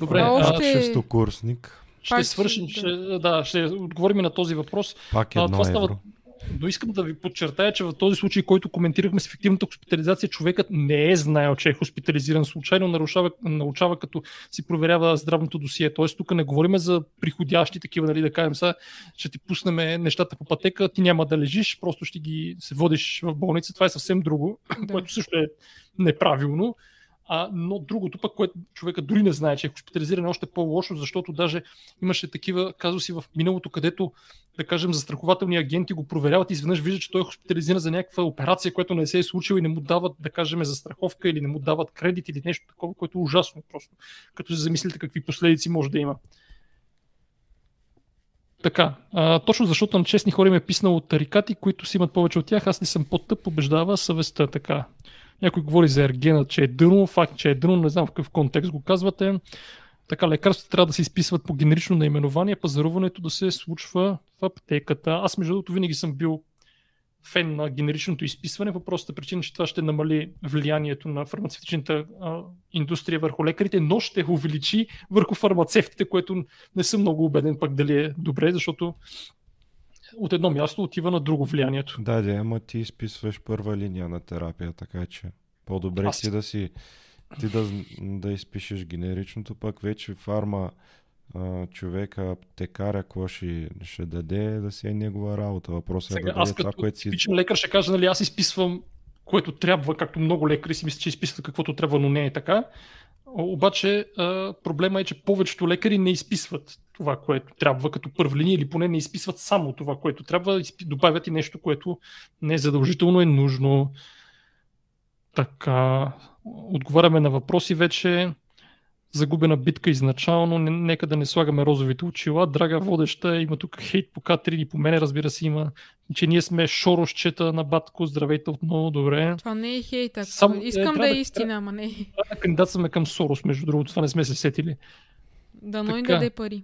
Добре, а, още... шестокурсник. Ще свършим, ще, да, ще отговорим на този въпрос. Пак едно а, това евро. Става, но искам да ви подчертая, че в този случай, който коментирахме с ефективната хоспитализация, човекът не е знаел, че е хоспитализиран случайно, нарушава, научава като си проверява здравното досие. Тоест тук не говорим за приходящи такива, нали, да кажем са, ще ти пуснем нещата по пътека, ти няма да лежиш, просто ще ги се водиш в болница. Това е съвсем друго, да. което също е неправилно. А, но другото пък, което човека дори не знае, че е хоспитализиран, е още по-лошо, защото даже имаше такива казуси в миналото, където, да кажем, застрахователни агенти го проверяват и изведнъж виждат, че той е хоспитализиран за някаква операция, която не се е случила и не му дават, да кажем, застраховка или не му дават кредит или нещо такова, което е ужасно просто, като се замислите какви последици може да има. Така, а, точно защото на честни хора им е писнало тарикати, които си имат повече от тях, аз не съм по-тъп, побеждава съвестта. Така. Някой говори за ергена, че е дърно, факт, че е дърно, не знам в какъв контекст го казвате. Така, лекарствата трябва да се изписват по генерично наименование, пазаруването да се случва в аптеката. Аз, между другото, винаги съм бил фен на генеричното изписване, по простата причина, че това ще намали влиянието на фармацевтичната а, индустрия върху лекарите, но ще увеличи върху фармацевтите, което не съм много убеден пък дали е добре, защото от едно място отива на друго влиянието. Да, да, ама ти изписваш първа линия на терапия, така че по-добре Аз... ти да си ти да, да изпишеш генеричното, пък вече фарма а, човека, аптекаря, какво ще, ще даде, да си е негова работа. Въпросът е Сега, да аз това, което си... лекар ще кажа, нали, аз изписвам което трябва, както много лекари си мислят, че изписват каквото трябва, но не е така. Обаче проблема е, че повечето лекари не изписват това, което трябва като първа линия или поне не изписват само това, което трябва, добавят и нещо, което не е задължително е нужно. Така, отговаряме на въпроси вече загубена битка изначално. Нека да не слагаме розовите очила. Драга водеща, има тук хейт по Катрин и по мене, разбира се, има, че ние сме шорошчета на Батко. Здравейте отново, добре. Това не е хейт, ако Сам, искам е, да е истина, ама не е. Да кандидатстваме към Сорос, между другото, това не сме се сетили. Да, но и даде пари.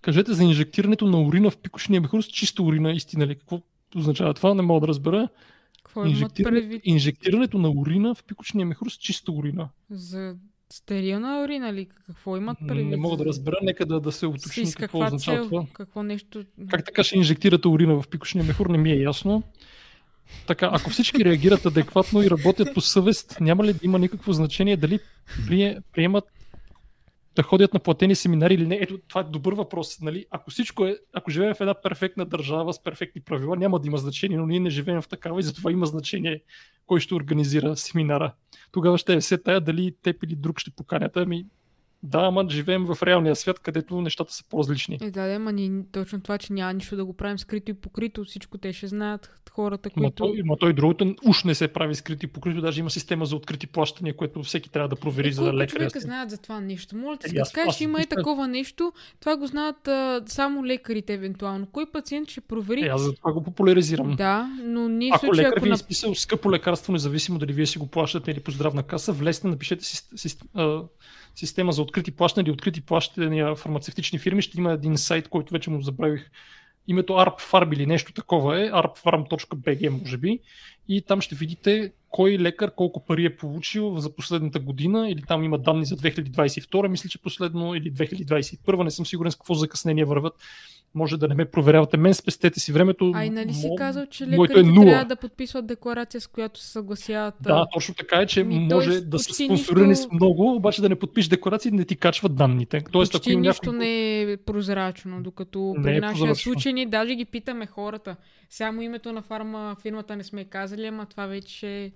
Кажете за инжектирането на урина в пикошния мехур с чиста урина, истина ли? Какво означава това? Не мога да разбера. Какво Инжектиране, инжектирането на урина в пикочния мехур с чиста урина. За Стерилна урина ли? Какво имат предвид? Не мога да разбера, нека да, да се уточни с какво означава цел? това. Какво нещо... Как така ще инжектирате урина в пикошния мехур, не ми е ясно. Така, ако всички реагират адекватно и работят по съвест, няма ли да има никакво значение дали приемат да ходят на платени семинари или не? Ето, това е добър въпрос. Нали? Ако всичко е, ако живеем в една перфектна държава с перфектни правила, няма да има значение, но ние не живеем в такава и затова има значение кой ще организира семинара. Тогава ще е все тая дали теб или друг ще поканят. Ами, да, ама живеем в реалния свят, където нещата са по-различни. Е, да, да, ама ни, точно това, че няма нищо да го правим скрито и покрито, всичко те ще знаят хората, които... Ма той, ма той другото уж не се прави скрито и покрито, даже има система за открити плащания, което всеки трябва да провери е, за да лекаря. човека знаят за това нещо? Моля те, е, кажеш, има и такова нещо, това го знаят а, само лекарите евентуално. Кой пациент ще провери? Е, аз за това го популяризирам. Да, но ние ако случай, лекар ако ви е изписал скъпо лекарство, независимо дали вие си го плащате или по здравна каса, влезте, напишете си, си, а, система за открити плащания или открити плащания фармацевтични фирми, ще има един сайт, който вече му забравих името. ARPFarm или нещо такова е, arpfarm.bg може би, и там ще видите кой лекар колко пари е получил за последната година, или там има данни за 2022, мисля, че последно, или 2021, не съм сигурен с какво закъснение върват може да не ме проверявате мен, спестете си времето. А и нали си казал, че лекарите е трябва да подписват декларация, с която се съгласяват. Да, точно така е, че ми, може да са спонсорирани нищо... с много, обаче да не подпишеш декларация и не ти качват данните. Тоест, почти ако нищо някой... не е прозрачно, докато не при е нашия прозрачно. случай ние даже ги питаме хората. Само името на фарма фирмата не сме казали, ама това вече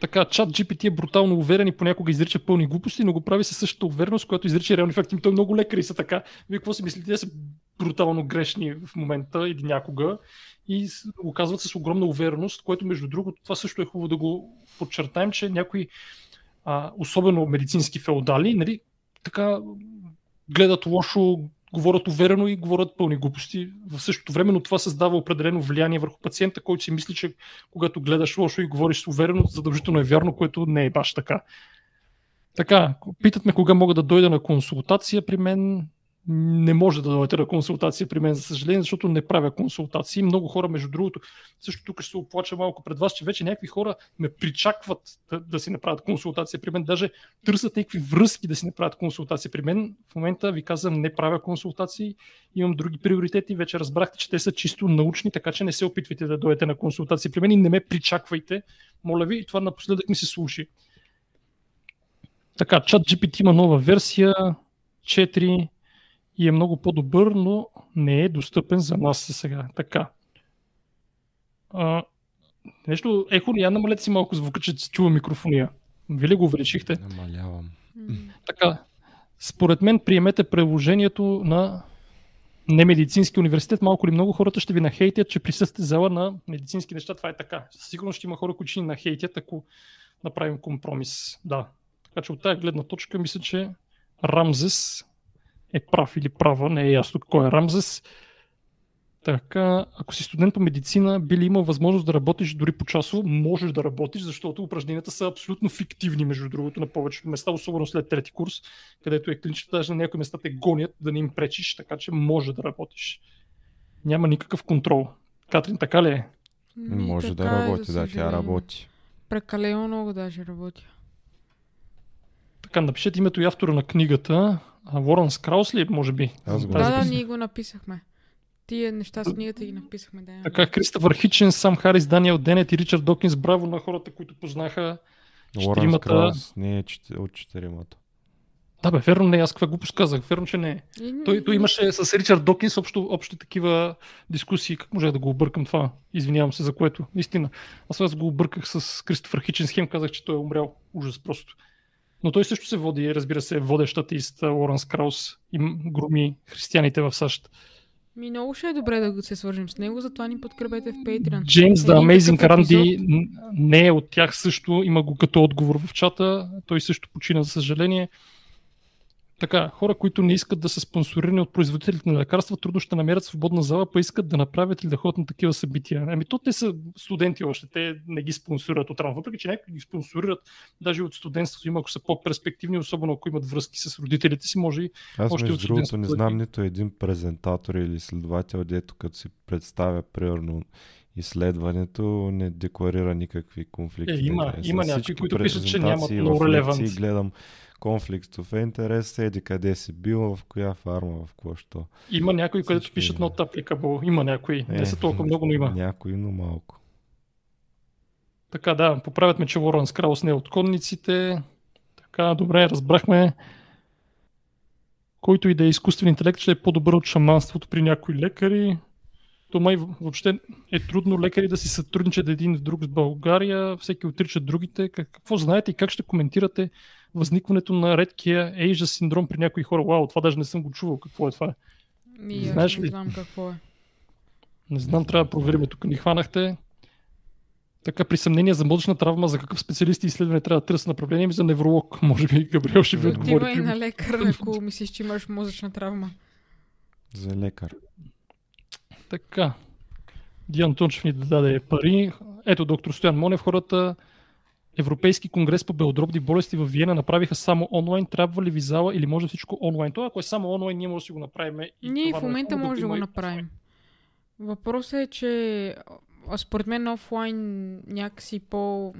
така, чат GPT е брутално уверен и понякога изрича пълни глупости, но го прави със същата увереност, която изрича реални факти. Той е много лекари са така. Вие какво си мислите? Те са брутално грешни в момента или някога и го казват с огромна увереност, което между другото, това също е хубаво да го подчертаем, че някои а, особено медицински феодали, нали, така гледат лошо, говорят уверено и говорят пълни глупости. В същото време, но това създава определено влияние върху пациента, който си мисли, че когато гледаш лошо и говориш уверено, задължително е вярно, което не е баш така. Така, питат ме кога мога да дойда на консултация при мен не може да дойдете на консултация при мен, за съжаление, защото не правя консултации. Много хора, между другото, също тук ще се оплача малко пред вас, че вече някакви хора ме причакват да, да си направят консултация при мен, даже търсят някакви връзки да си направят консултация при мен. В момента ви казвам, не правя консултации, имам други приоритети. Вече разбрахте, че те са чисто научни, така че не се опитвайте да дойдете на консултация при мен и не ме причаквайте. Моля ви, това напоследък ми се слуши. Така, чат GPT има нова версия 4 и е много по-добър, но не е достъпен за нас сега. Така. А, нещо, ехо я намалете си малко звука, че се чува микрофония. Вие ли го увеличихте? Намалявам. Така, според мен приемете приложението на немедицински университет. Малко ли много хората ще ви нахейтят, че присъствате зала на медицински неща. Това е така. Сигурно ще има хора, които ще ни нахейтят, ако направим компромис. Да. Така че от тази гледна точка мисля, че Рамзес е прав или права, не е ясно кой е Рамзес. Така, ако си студент по медицина, би ли имал възможност да работиш дори по часово? Можеш да работиш, защото упражненията са абсолютно фиктивни, между другото, на повечето места, особено след трети курс, където е клиничната, даже на някои места те гонят да не им пречиш, така че може да работиш. Няма никакъв контрол. Катрин, така ли е? Ми, Може да е, работи, да, тя работи. Прекалено много даже работя. Така, напишете името и автора на книгата. А, Лоренс Краус ли, е, може би? Аз го Да, да, ние го написахме. Тия неща с книгата ги написахме, да. Така, Кристофър Хичен, Сам Харис, Даниел Денет и Ричард Докинс. Браво на хората, които познаха четиримата. Краус не е от четиримата. Да, бе, верно не, е, аз каква глупост казах, верно, че не е. Той, той имаше с Ричард Докинс общо, общо такива дискусии. Как може да го объркам това? Извинявам се за което. Истина. Аз аз го обърках с Кристофър Хичен схем, казах, че той е умрял. Ужас просто. Но той също се води, разбира се, водещ атеист Лоренс Краус и громи християните в САЩ. Ми много ще е добре да се свържим с него, затова ни подкрепете в Patreon. Джеймс да Amazing н- не е от тях също, има го като отговор в чата, той също почина за съжаление. Така, хора, които не искат да са спонсорирани от производителите на лекарства, трудно ще намерят свободна зала, па искат да направят или да ходят на такива събития. Ами то те са студенти още, те не ги спонсорират от рано. Въпреки, че някои ги спонсорират даже от студентството им, ако са по-перспективни, особено ако имат връзки с родителите си, може и Аз Още между от другото не знам нито един презентатор или изследовател, дето като си представя примерно изследването, не декларира никакви конфликти. Е, на има- интереси. има На някои, които пишат, че нямат много relevant. гледам конфликт в интерес, еди къде си бил, в коя фарма, в какво що. има някои, където Всички пишат има. not applicable. Има някои. Е, Не са толкова много, но има. Някои, но малко. Така, да, поправят ме, че Лоренс Краус не е от конниците. Така, добре, разбрахме. Който и да е изкуствен интелект, ще е по-добър от шаманството при някои лекари. То май въобще е трудно лекари да си сътрудничат един в друг с България. Всеки отрича другите. Как- Какво знаете и как ще коментирате възникването на редкия Asia синдром при някои хора? Вау, това даже не съм го чувал. Какво е това? Ми, Знаеш не ли? знам какво е. Не знам, трябва да проверим. Тук ни хванахте. Така, при съмнение за мозъчна травма, за какъв специалист и изследване трябва да търся направление ми за невролог. Може би Габриел ще ви отговори. Отивай на лекар, ако мислиш, че имаш мозъчна травма. За лекар. Така. Диан Тончев ни даде пари. Ето доктор Стоян Монев, хората Европейски конгрес по белодробни болести в Виена направиха само онлайн. Трябва ли ви зала или може всичко онлайн? Това, ако е само онлайн, ние може да си го направим. И Ние това в е момента може да го направим. Въпросът е, че според мен офлайн някакси по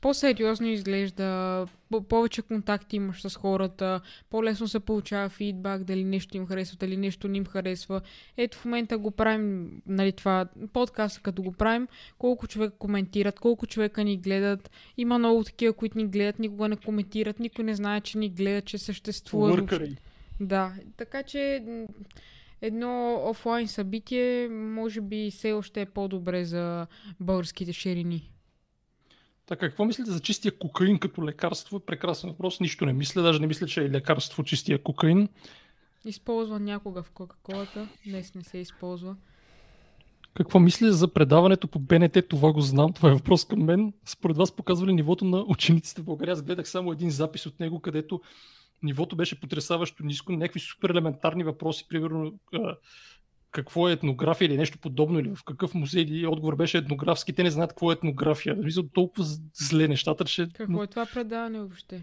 по-сериозно изглежда, по- повече контакти имаш с хората, по-лесно се получава фидбак, дали нещо им харесва, дали нещо не им харесва. Ето в момента го правим, нали това, подкаста като го правим, колко човека коментират, колко човека ни гледат. Има много такива, които ни гледат, никога не коментират, никой не знае, че ни гледат, че съществува. Да, така че едно офлайн събитие може би все още е по-добре за българските ширини. Така, какво мислите за чистия кокаин като лекарство? Прекрасен въпрос. Нищо не мисля. Даже не мисля, че е лекарство чистия кокаин. Използва някога в Кока-Колата. Днес не се използва. Какво мисля за предаването по БНТ? Това го знам. Това е въпрос към мен. Според вас показва ли нивото на учениците в България? Аз гледах само един запис от него, където нивото беше потрясаващо ниско. Някакви супер елементарни въпроси, примерно какво е етнография или нещо подобно, или в какъв музей, или отговор беше етнографски, те не знаят какво е етнография. Мисля, толкова зле нещата, че... Какво е това предаване въобще?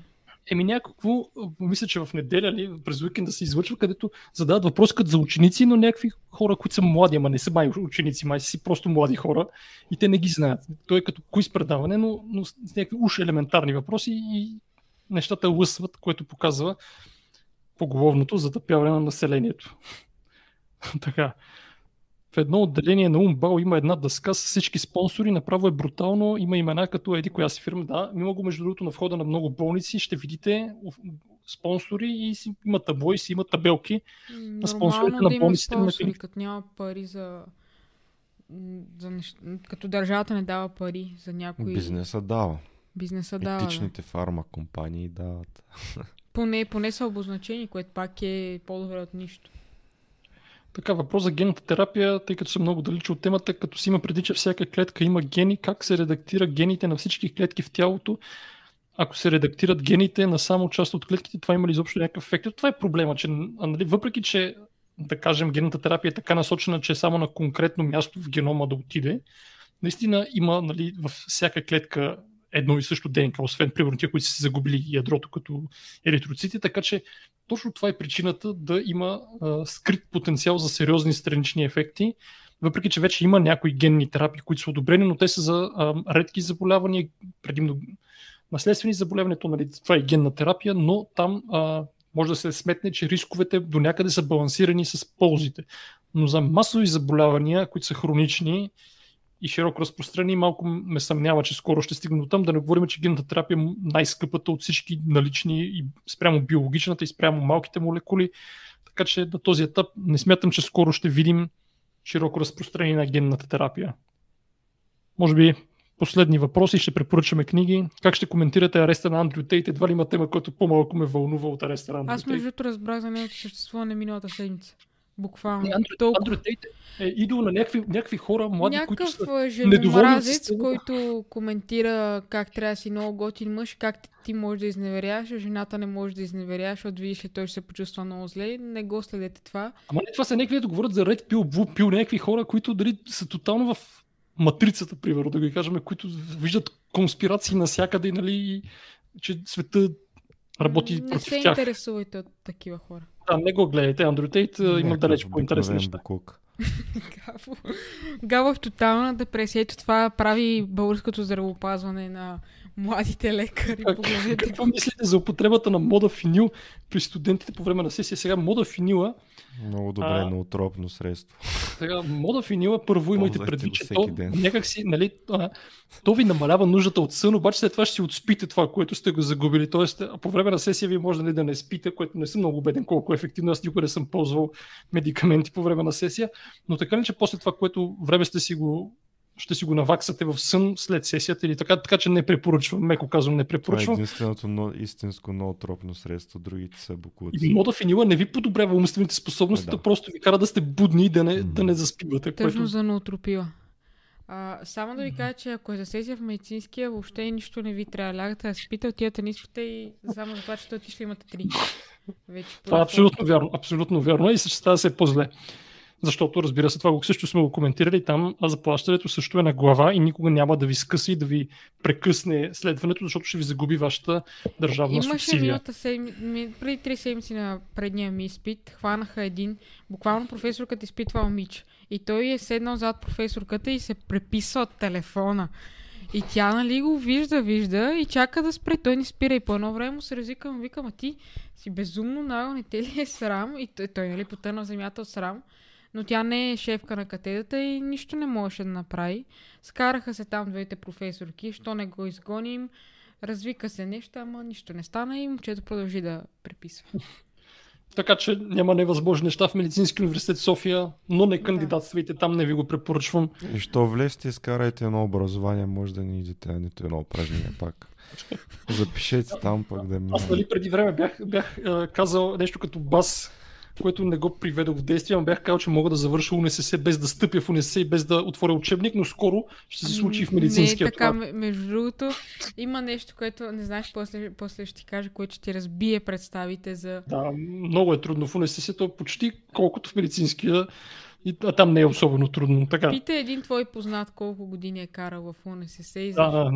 Еми някакво, мисля, че в неделя ли, през уикенда се излъчва, където задават въпроси като за ученици, но някакви хора, които са млади, ама не са май ученици, май си просто млади хора и те не ги знаят. Той е като кои предаване, но, но с някакви уж елементарни въпроси и нещата лъсват, което показва поголовното затъпяване на населението. така. В едно отделение на Умбал има една дъска с всички спонсори, направо е брутално, има имена като еди коя си фирма, да, има го между другото на входа на много болници, ще видите спонсори и си, има табло и си има табелки на спонсорите на болниците. на клиник. като няма пари за, за нещ... като държавата не дава пари за някои... Бизнеса дава. Бизнеса дава. Етичните да. фарма компании дават. Поне, поне са обозначени, което пак е по-добре от нищо. Така, въпрос за генната терапия, тъй като съм много далеч от темата, като си има преди, че всяка клетка има гени, как се редактира гените на всички клетки в тялото, ако се редактират гените на само част от клетките, това има ли изобщо някакъв ефект? Това е проблема, че нали, въпреки, че да кажем, генната терапия е така насочена, че само на конкретно място в генома да отиде, наистина има нали, във всяка клетка едно и също ДНК, освен примерно тия, които са загубили ядрото като еритроцити, така че точно това е причината да има а, скрит потенциал за сериозни странични ефекти, въпреки че вече има някои генни терапии, които са одобрени, но те са за а, редки заболявания, предимно наследствени заболявания, то, нали, това е генна терапия, но там а, може да се сметне, че рисковете до някъде са балансирани с ползите. Но за масови заболявания, които са хронични и широко разпространени, малко ме съмнява, че скоро ще стигне до там. Да не говорим, че генната терапия е най-скъпата от всички налични и спрямо биологичната и спрямо малките молекули. Така че на този етап не смятам, че скоро ще видим широко разпространение на генната терапия. Може би последни въпроси, ще препоръчаме книги. Как ще коментирате ареста на Андрю Тейт? Едва ли има тема, която по-малко ме вълнува от ареста на Андрю Аз между другото разбрах за неговото съществуване миналата седмица. Буквално. Андрю, толкова... Андрю Тейт е идол на някакви, някакви хора, млади, Някакъв които са женомразец, който коментира как трябва да си много готин мъж, как ти можеш да изневеряваш, а жената не може да изневеряваш, защото видиш ли той ще се почувства много зле. Не го следете това. Ама не, това са някакви, да говорят за Red Pill, Blue Pill, някакви хора, които дали са тотално в матрицата, примерно, да ги кажем, които виждат конспирации навсякъде, нали, че света работи не против тях. Не се интересувайте от такива хора. Да, не го гледайте. Андрю Тейт има далеч по-интересни неща. Гаво. Гаво в тотална депресия. Ето това прави българското здравеопазване на младите лекари. Как, какво мислите за употребата на мода финил при студентите по време на сесия? Сега мода финила много добре, а, отропно средство. Сега, мода финила, първо имайте предвид, че то някак си, нали, а, то ви намалява нуждата от сън, обаче след това ще си отспите това, което сте го загубили. Тоест, по време на сесия ви може нали, да не спите, което не съм много убеден колко е ефективно. Аз никога не съм ползвал медикаменти по време на сесия, но така ли, че после това, което време сте си го ще си го наваксате в сън след сесията или така, така че не препоръчвам, меко казвам не препоръчвам. Това е единственото но, истинско ноотропно средство, другите са буклуци. И мода финила не ви подобрява умствените способности, да. просто ви кара да сте будни и да не, mm. да не заспивате. Точно което... за ноотропила. А, само да ви кажа, че ако е за сесия в медицинския, въобще нищо не ви трябва. Лягате да спите, отивате на изпита и само за това, че отишли имате три. Вече това е абсолютно вярно. Абсолютно вярно и се става се по-зле. Защото, разбира се, това го също сме го коментирали там, а заплащането също е на глава и никога няма да ви скъси и да ви прекъсне следването, защото ще ви загуби вашата държавна Имаше субсидия. Имаше седми... преди три седмици на предния ми изпит, хванаха един, буквално професорката изпитвал мич. И той е седнал зад професорката и се преписва от телефона. И тя, нали, го вижда, вижда и чака да спре. Той не спира и по едно време му се развикам, викам, а ти си безумно наго, не те ли е срам? И той, той нали, потъна в земята от срам но тя не е шефка на катедрата и нищо не можеше да направи. Скараха се там двете професорки, що не го изгоним, развика се нещо, ама нищо не стана и момчето продължи да преписва. Така че няма невъзможни неща в Медицински университет София, но не кандидатствайте там, не ви го препоръчвам. И що влезте, изкарайте едно образование, може да ни идете, а нито едно упражнение пак. Запишете там пък да ми. Аз нали преди време бях, бях е, казал нещо като бас, което не го приведох в действие, но бях казал, че мога да завърша УНСС без да стъпя в УНСС и без да отворя учебник, но скоро ще се случи в медицинския Не, така, това. между другото, има нещо, което не знаеш, после, после ще ти кажа, което ще ти разбие представите за... Да, много е трудно в УНСС, то е почти колкото в медицинския, и, а там не е особено трудно. Така. Питай един твой познат колко години е карал в УНСС и да,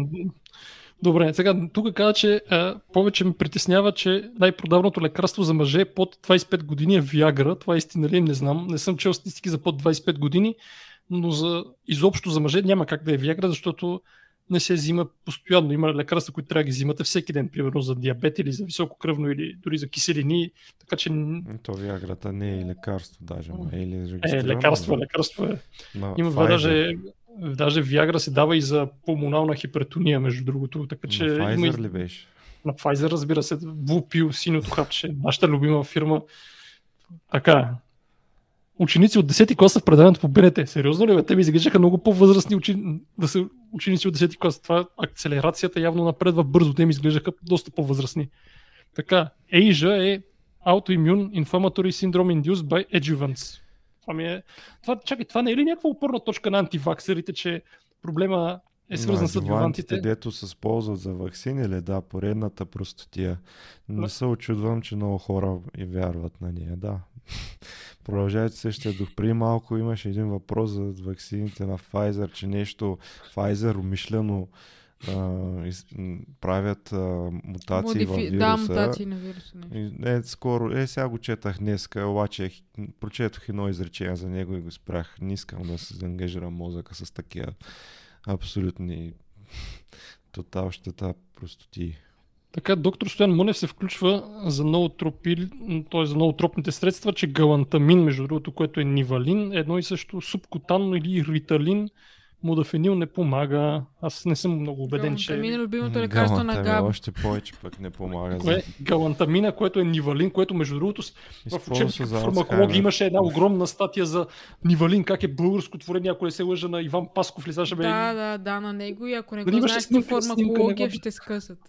Добре, сега тук каза, че а, повече ме притеснява, че най-продавното лекарство за мъже под 25 години е Виагра. Това е истина ли? Не знам. Не съм чел статистики за под 25 години, но за, изобщо за мъже няма как да е Виагра, защото не се взима постоянно. Има лекарства, които трябва да ги взимате всеки ден, примерно за диабет или за високо кръвно или дори за киселини. Така че... То Виаграта не е лекарство даже, но е или Е, лекарство, лекарство е. Има даже Даже Viagra се дава и за пулмонална хипертония, между другото. Така, че на Pfizer има... ли беше? На Pfizer, разбира се. Вупил, синьото хапче. Нашата любима фирма. Така. Ученици от 10-ти клас в предаването по БНТ. Сериозно ли? Бе? Те ми изглеждаха много по-възрастни учени... да са ученици от 10-ти клас. Това акцелерацията явно напредва бързо. Те ми изглеждаха доста по-възрастни. Така. Asia е Autoimmune Inflammatory Syndrome Induced by Adjuvants. Това ми е... Това, чакай, това не е ли някаква опорна точка на антиваксерите, че проблема е свързан с адювантите? Дето се ползват за вакцини ли? Да, поредната простотия. Не да. се очудвам, че много хора и вярват на нея. Да. Продължавайте същия дух. При малко имаше един въпрос за вакцините на Pfizer, че нещо Pfizer умишлено из, правят а, мутации Модифи... във вируса. Да, мутации на вируса. И, е, скоро, е, сега го четах днес, обаче прочетох едно изречение за него и го спрях. Не искам да се заангажирам мозъка с такива абсолютни тотал щета простоти. Така, доктор Стоян Мунев се включва за ноотропил, т.е. за ноотропните средства, че галантамин, между другото, което е нивалин, е едно и също субкутанно или риталин, Модафенил не помага. Аз не съм много убеден, че... Галантамин е любимото лекарство на Габ. още повече пък не помага. Кое? Галантамина, което е нивалин, което между другото в учебника фармакология имаше една огромна статия за нивалин, как е българско творение, ако не се лъжа на Иван Пасков. Ли, да, да, да, на него и ако не го знаеш фармакология, ще скъсат.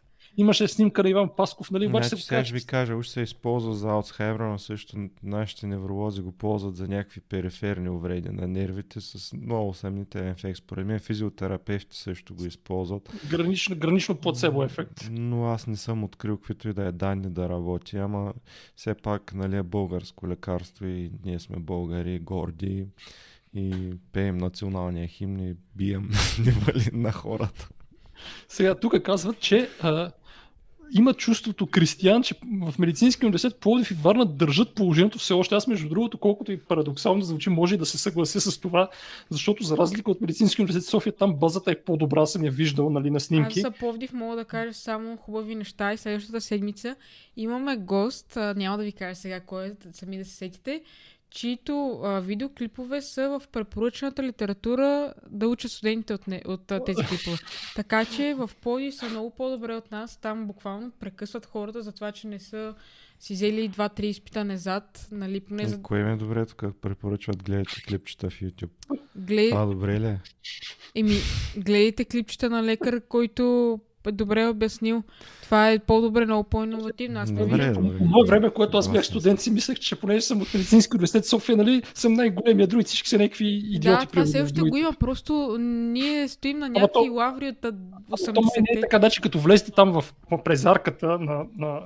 Имаше снимка на Иван Пасков, нали? Значи, се сега ще ви кажа, уж се използва за Алцхаймер, но също нашите невролози го ползват за някакви периферни увреди на нервите с много съмнителен ефект. Според мен физиотерапевти също го използват. Гранично, гранично плацебо ефект. Но аз не съм открил каквито и да е данни да работи, ама все пак нали, е българско лекарство и ние сме българи, горди и пеем националния химн и бием на хората. Сега тук казват, че а, има чувството Кристиян, че в медицински университет Пловдив и Варна държат положението все още. Аз, между другото, колкото и парадоксално звучи, може да се съглася с това, защото за разлика от медицински университет София, там базата е по-добра, съм я виждал нали, на снимки. Аз за Пловдив мога да кажа само хубави неща и следващата седмица имаме гост, няма да ви кажа сега кой е, сами да се сетите, чието а, видеоклипове са в препоръчената литература да учат студентите от, не, от а, тези клипове. Така че в Поди са много по-добре от нас. Там буквално прекъсват хората за това, че не са си взели два-три изпита назад. Нали, поне за... Кое ми е добре тук препоръчват гледате клипчета в YouTube? Глед... А, добре ли? Е? Еми, гледайте клипчета на лекар, който добре обяснил. Това е по-добре, много по-инновативно. Аз добре, добре. По време, което аз бях студент, си мислех, че понеже съм от медицински университет София, нали, съм най-големия, други всички са някакви идиоти. Да, това все още го има, просто ние стоим на някакви лаври от 80-те. То не е така, значи като влезете там в, в презарката на, на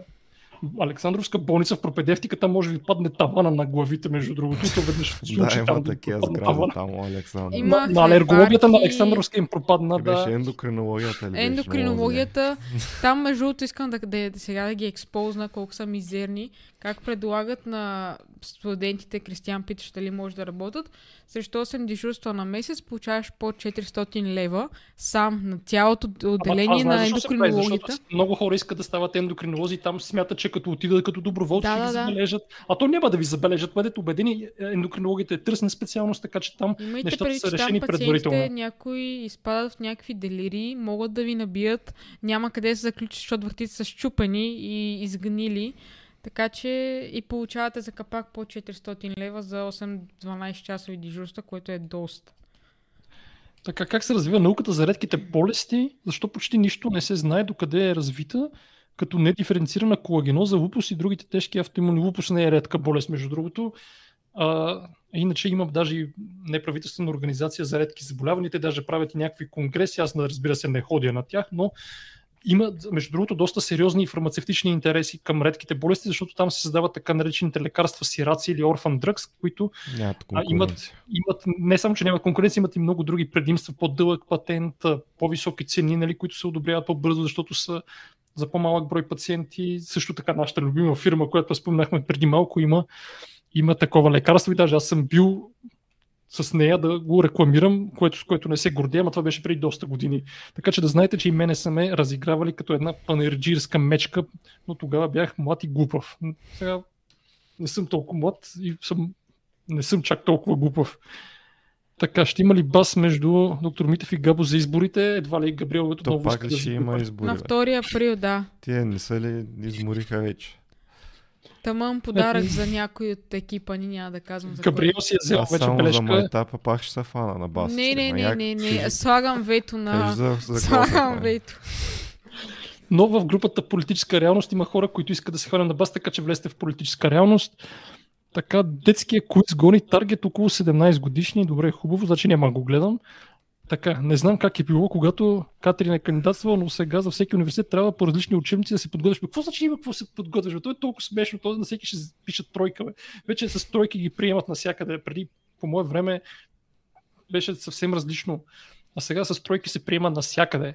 Александровска болница в пропедевтиката може ви падне тавана на главите, между другото. То веднъж да, има там, такива сгради там, Александър. Има на, на алергологията на Александровска им пропадна. Да. Беше ендокринологията ли Ендокринологията. Там, между другото, искам да, да, сега да ги експозна колко са мизерни. Как предлагат на студентите, Кристиан питаш дали може да работят, срещу 8 дежурства на месец получаваш по 400 лева сам на цялото отделение Ама, на ендокринологията. Прави, много хора искат да стават ендокринолози и там смятат, че като отидат като доброволци да, да, ги забележат. А то няма да ви забележат, бъдете убедени, ендокринологията е търсна специалност, така че там Имайте нещата преди, са решени предварително. Някои изпадат в някакви делири, могат да ви набият, няма къде да се заключи, защото вратите са щупени и изгнили. Така че и получавате за капак по 400 лева за 8-12 часови дежурства, което е доста. Така, как се развива науката за редките болести? Защо почти нищо не се знае докъде е развита? Като недиференцирана колагеноза, лупус и другите тежки автоимуни. Лупус не е редка болест, между другото. А, иначе имам даже неправителствена организация за редки заболявания. Те даже правят и някакви конгреси. Аз, разбира се, не ходя на тях, но има, между другото, доста сериозни фармацевтични интереси към редките болести, защото там се създават така наречените лекарства сираци или орфан дръгс, които а, имат, имат, не само, че нямат конкуренция, имат и много други предимства, по-дълъг патент, по-високи цени, нали, които се одобряват по-бързо, защото са за по-малък брой пациенти. Също така нашата любима фирма, която споменахме преди малко, има, има такова лекарство. И даже аз съм бил с нея да го рекламирам, което, с което не се гордея, но това беше преди доста години. Така че да знаете, че и мене са ме разигравали като една панерджирска мечка, но тогава бях млад и глупав. Сега не съм толкова млад и съм, не съм чак толкова глупав. Така, ще има ли бас между доктор Митев и Габо за изборите? Едва ли Габриел То пак ли ще има избори? На 2 април, да. Тие не са ли измориха вече? Тамън подарък за някой от екипа ни, няма да казвам за Габриел си е взел вече само бележка. за майтапа пак ще се фана на бас. Не, не, не, не, не, слагам вето на... За, за Слагам вето. Но в групата политическа реалност има хора, които искат да се хванат на бас, така че влезте в политическа реалност. Така, детския куиз гони таргет около 17 годишни. Добре, хубаво, значи няма го гледам. Така, не знам как е било, когато Катрин е кандидатствала, но сега за всеки университет трябва по различни учебници да се подготвиш. Какво значи има какво се подготвиш? То е толкова смешно, то на всеки ще пишат тройка. Бе. Вече с тройки ги приемат навсякъде. Преди, по мое време, беше съвсем различно. А сега с тройки се приема навсякъде.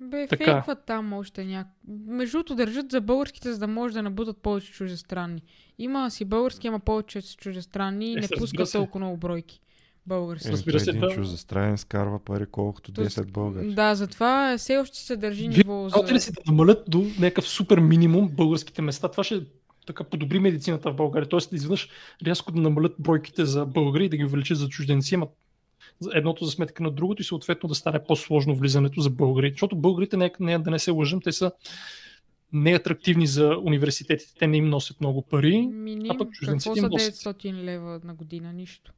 Бе, Така. фейкват там още няк... Между другото, държат за българските, за да може да набутат повече чужестранни. Има си български, ама повече чужестранни и Е, не пускат толкова много бройки. Български. Е, Разбира се, един да. чуждестранен скарва пари колкото То- 10 българи. Да, затова все още се държи ниво за... Ли си да намалят до някакъв супер минимум българските места? Това ще така подобри медицината в България. Тоест изведнъж рязко да намалят бройките за българи и да ги увеличат за чужденци, ама едното за сметка на другото и съответно да стане по-сложно влизането за българи. Защото българите, не, не, да не се лъжим, те са неатрактивни за университетите. Те не им носят много пари. Миним, а пък чужденците какво им са носят. 900 лева на година? Нищо.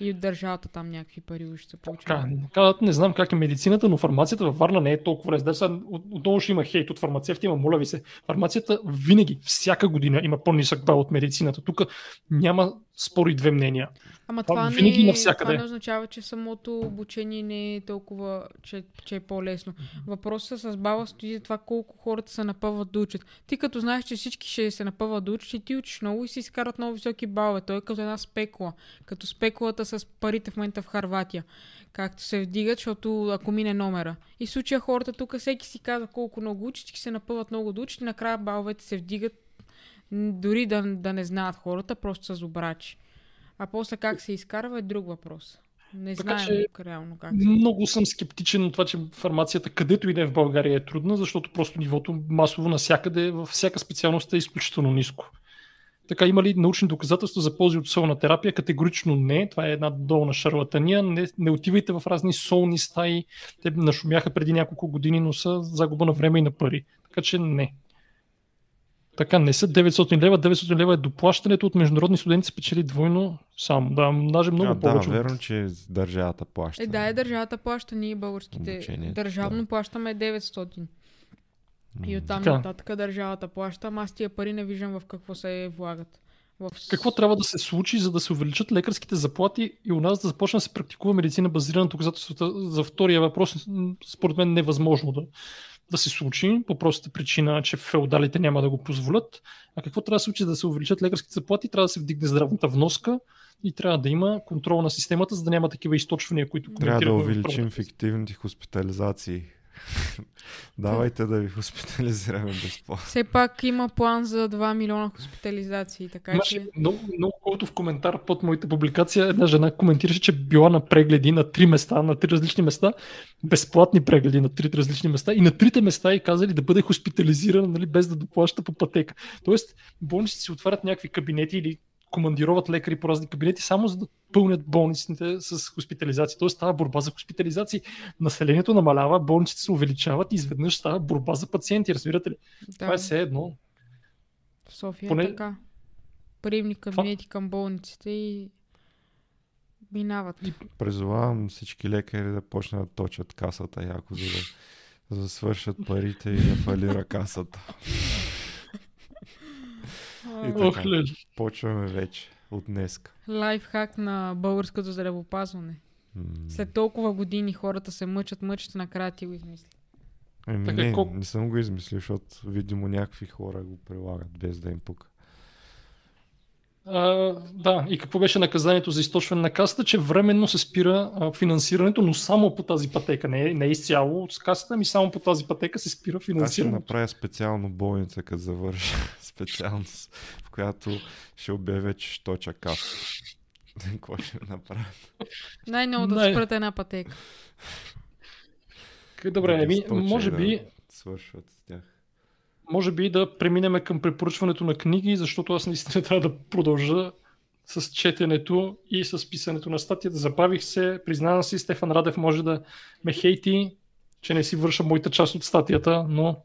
И от държавата там някакви пари ще се получават. казват, не знам как е медицината, но фармацията във Варна не е толкова лесна. Сега от- отново ще има хейт от фармацевти, има моля ви се. Фармацията винаги, всяка година има по-нисък бал от медицината. Тук няма спори две мнения. Ама Това това, винаги не, навсякъде. това не означава, че самото обучение не е толкова, че, че е по-лесно. Въпросът с баба стои за това колко хората се напъват да учат. Ти като знаеш, че всички ще се напъват да учат и ти учиш много и си изкарат много високи балове. Той е като една спекула. Като спекулата с парите в момента в Харватия. Както се вдигат, защото ако мине номера. И в случая хората тук всеки си казва колко много учат, че се напъват много да учат и накрая баловете се вдигат дори да, да не знаят хората, просто са зубрачи. А после как се изкарва е друг въпрос. Не Така знаем че- реално как Много съм скептичен от това, че фармацията където и да е в България е трудна, защото просто нивото масово навсякъде, във всяка специалност е изключително ниско. Така, има ли научни доказателства за ползи от солна терапия? Категорично не. Това е една долна шарлатания. Не, не отивайте в разни солни стаи. Те нашумяха преди няколко години, но са загуба на време и на пари. Така че не. Така, не са 900 лева. 900 лева е доплащането от международни студенти се печели двойно само. Да, даже много а, да, повече. от- верно, че държавата плаща. Е, да, е държавата плаща, ние българските Обучението, държавно плащаме 900. И оттам Така. нататък държавата плаща, ама аз тия пари не виждам в какво се влагат. В... Какво трябва да се случи, за да се увеличат лекарските заплати и у нас да започне да се практикува медицина базирана на доказателствата? За втория въпрос, според мен невъзможно да, да се случи, по простата причина, че феодалите няма да го позволят. А какво трябва да се случи, да се увеличат лекарските заплати? Трябва да се вдигне здравната вноска и трябва да има контрол на системата, за да няма такива източвания, които Трябва да увеличим част. фиктивните хоспитализации. Давайте да ви хоспитализираме безплатно. Все пак има план за 2 милиона хоспитализации, така Имаше че... много, много хубавото в коментар под моята публикация. Една жена коментираше, че била на прегледи на три места, на три различни места, безплатни прегледи на три различни места и на трите места и казали да бъде хоспитализирана, нали, без да доплаща по пътека. Тоест, болниците си отварят някакви кабинети или командироват лекари по разни кабинети, само за да пълнят болниците с хоспитализации. Тоест става борба за хоспитализации. Населението намалява, болниците се увеличават и изведнъж става борба за пациенти, разбирате ли? Да. Това е все едно. В София Поне- е така. Приемни кабинети към болниците и минават. Призовавам всички лекари да почнат да точат касата яко, за да, за да свършат парите и да фалира касата. И така. Ох. Почваме вече от днеска. Лайфхак на българското здравеопазване. М. След толкова години хората се мъчат, мъчат, накрая ти го измисли. Еми, Така, не, колко- не съм го измислил, защото видимо някакви хора го прилагат без да им пука. А, да, и какво беше наказанието за източване на касата, че временно се спира а, финансирането, но само по тази пътека, не, не изцяло от касата, ми само по тази пътека се спира Аз ще финансирането. направя специално болница, като завърша специалност, в която ще обявя, че ще точа каса. Какво ще направя? Най-ново да спрат една пътека. Добре, Да еми, сточа и може да би, Свършват с тях. Може би да преминем към препоръчването на книги, защото аз наистина трябва да продължа с четенето и с писането на статията. Забавих се, признавам си, Стефан Радев може да ме хейти, че не си върша моята част от статията, но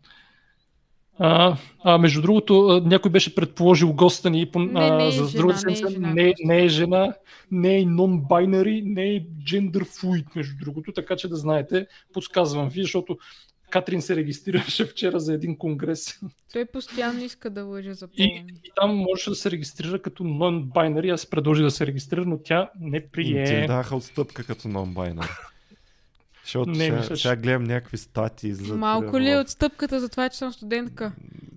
а, а между другото, а, някой беше предположил госта ни по, Не, не е за жена, другата не е жена. Не, не е жена, не е non-binary, не е gender fluid, между другото, така че да знаете, подсказвам ви, защото Катрин се регистрираше вчера за един конгрес Той постоянно иска да лъже за и, и там можеше да се регистрира като non-binary. Аз предложих да се регистрира, но тя не И ти прие. даха отстъпка като non-binary. Защото Не, сега, мисля, че- сега гледам някакви статии за... Малко ли е отстъпката за това, че съм студентка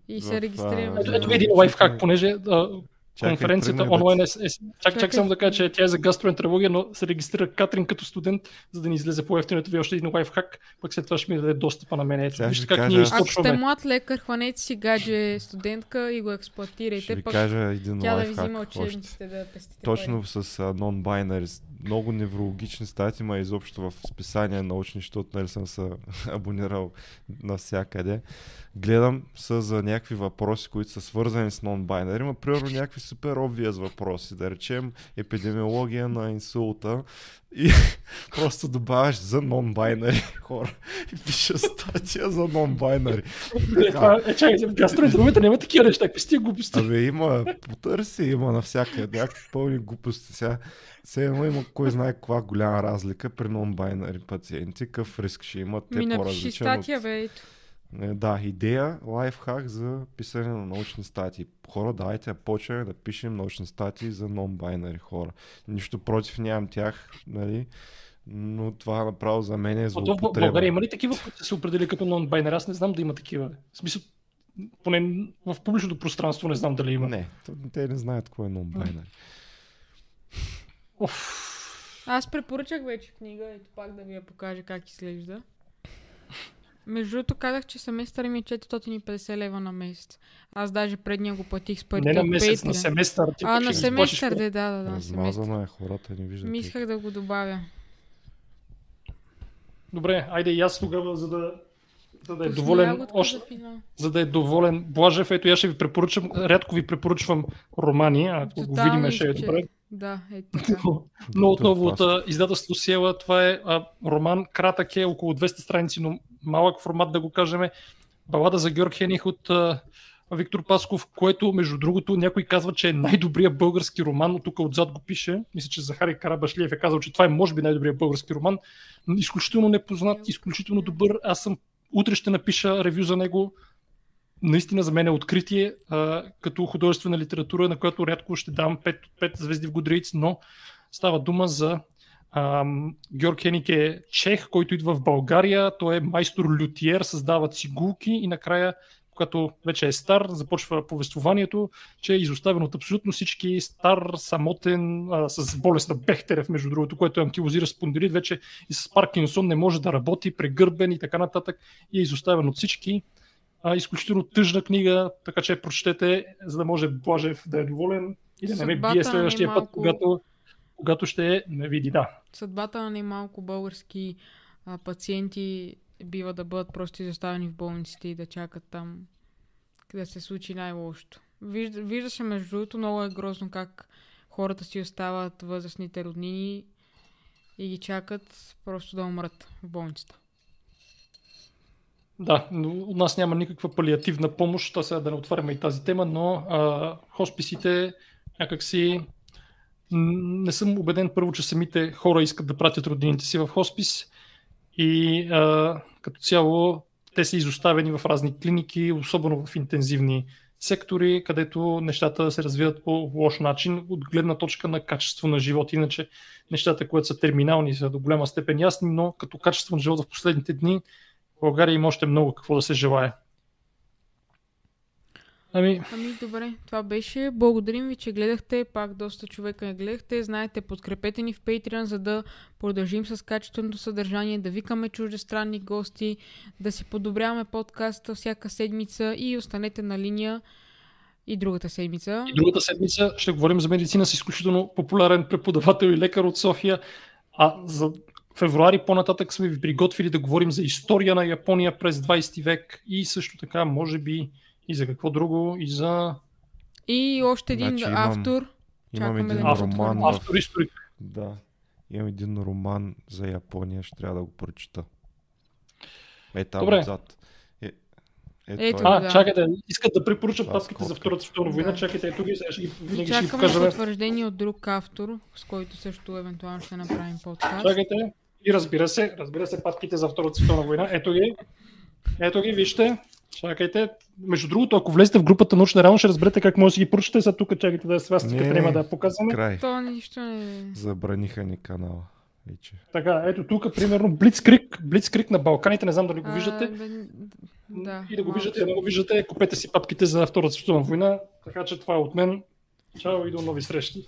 и в, се регистрирам? Ето, ето един лайфхак, понеже а, Чакай, конференцията онлайн е, е, чак, чак само да кажа, че тя е за гастроентерология, но се регистрира Катрин като студент, за да ни излезе по-ефтиното ви още един лайфхак, пък след това ще ми даде достъпа на мен. Ето, Сега вижте как кажа- ние Ако Ако сте източваме. млад лекар, хванете си гадже студентка и го Ще експлуатирайте, ви пък кажа един тя да ви взима още. учебниците да пестите Точно с а, non-binary. Много неврологични статии, ма изобщо в списания научни, защото нали съм се абонирал навсякъде. Гледам са за някакви въпроси, които са свързани с non-binary, ма примерно някакви супер obvious въпроси, да речем епидемиология на инсулта и просто добавяш за non-binary хора и пиша статия за non-binary. Е, Е, чакайте, в гастроентерологията няма такива неща, какви сте глупости. Абе има, потърси, има навсякъде някакви пълни глупости. Сега, все едно има кой знае каква голяма разлика при non-binary пациенти, какъв риск ще имат. Те Ми напиши по-различен статия, бе, ето. Да, идея, лайфхак за писане на научни статии. Хора, давайте да почнем да пишем научни статии за non-binary хора. Нищо против нямам тях, нали? Но това направо за мен е злоупотреба. България има ли такива, които се определи като non-binary? Аз не знам да има такива. В смисъл, поне в публичното пространство не знам дали има. Не, те не знаят какво е non-binary. Оф. Аз препоръчах вече книга, ето пак да ви я покажа как изглежда. Между другото казах, че семестър ми е 450 лева на месец. Аз даже предния го платих с парите Не на месец, на Patreon. семестър. Ти А, на семестър, да, да, да, на. Размазано е, хората не виждат. Ми исках да го добавя. Добре, айде и аз тогава, за да, за да е доволен още, за да е доволен Блажев, ето я ще ви препоръчам, рядко ви препоръчвам романи, ако го Тотално видим ще е добре. Да, ето така. Но отново от а, издателство Сиела, това е а, роман, кратък е, около 200 страници, но малък формат да го кажем. Балада за Георг Хених от а, Виктор Пасков, което между другото някой казва, че е най-добрият български роман, но тук отзад го пише. Мисля, че Захари Карабашлиев е казал, че това е може би най-добрият български роман. Изключително непознат, изключително добър. Аз съм утре ще напиша ревю за него. Наистина за мен е откритие а, като художествена литература, на която рядко ще дам 5 от 5 звезди в Goodreads, но става дума за ам, Георг Хеник е чех, който идва в България. Той е майстор лютиер, създава цигулки и накрая, когато вече е стар, започва повествованието, че е изоставен от абсолютно всички, стар, самотен, а, с болест на Бехтерев, между другото, което е анкилозира спондилит, вече и с Паркинсон не може да работи, прегърбен и така нататък, и е изоставен от всички. А, изключително тъжна книга, така че прочетете, за да може Блажев да е доволен и да не ме бие следващия път, немалко- когато, когато ще ме види. Да. Съдбата на немалко български а, пациенти бива да бъдат просто изоставени в болниците и да чакат там да се случи най-лошото. Вижда, вижда се между другото, много е грозно как хората си остават възрастните роднини и ги чакат просто да умрат в болницата. Да, но у нас няма никаква палиативна помощ, та сега да не отваряме и тази тема, но а, хосписите някакси не съм убеден първо, че самите хора искат да пратят роднините си в хоспис и а, като цяло те са изоставени в разни клиники, особено в интензивни сектори, където нещата се развиват по лош начин от гледна точка на качество на живот. Иначе нещата, които са терминални, са до голяма степен ясни, но като качество на живот в последните дни в България има още много какво да се желая. Ами... ами добре, това беше. Благодарим ви, че гледахте. Пак доста човека не гледахте. Знаете, подкрепете ни в Patreon, за да продължим с качественото съдържание, да викаме чуждестранни гости, да си подобряваме подкаста всяка седмица и останете на линия и другата седмица. И другата седмица ще говорим за медицина с изключително популярен преподавател и лекар от София. А за февруари по-нататък сме ви приготвили да говорим за история на Япония през 20 век и също така, може би, и за какво друго, и за... И още един значи, автор. Имам един да роман. В... Автор историк. Да. Имам един роман за Япония, ще трябва да го прочита. Е, там Добре. отзад. Е, е, ето, а, да. чакайте, искат да препоръчат папките за Втората световна война. Да. Чакайте, ето ги, сега ще ги, винаги ще ги покажа. потвърждение от друг автор, с който също евентуално ще направим подкаст. Чакайте, и разбира се, разбира се, папките за Втората световна война. Ето ги. Ето ги, вижте. Чакайте. Между другото, ако влезете в групата научна реално, ще разберете как може да ги поръчате. Сега тук чакайте да с вас, тук няма да показваме. Край. То нищо не... Забраниха ни канала. Вече. Така, ето тук, примерно, Блицкрик, Блицкрик на Балканите, не знам дали го виждате. А, да, и да го виждате, да го виждате, купете си папките за Втората световна война. Така че това е от мен. Чао и до нови срещи.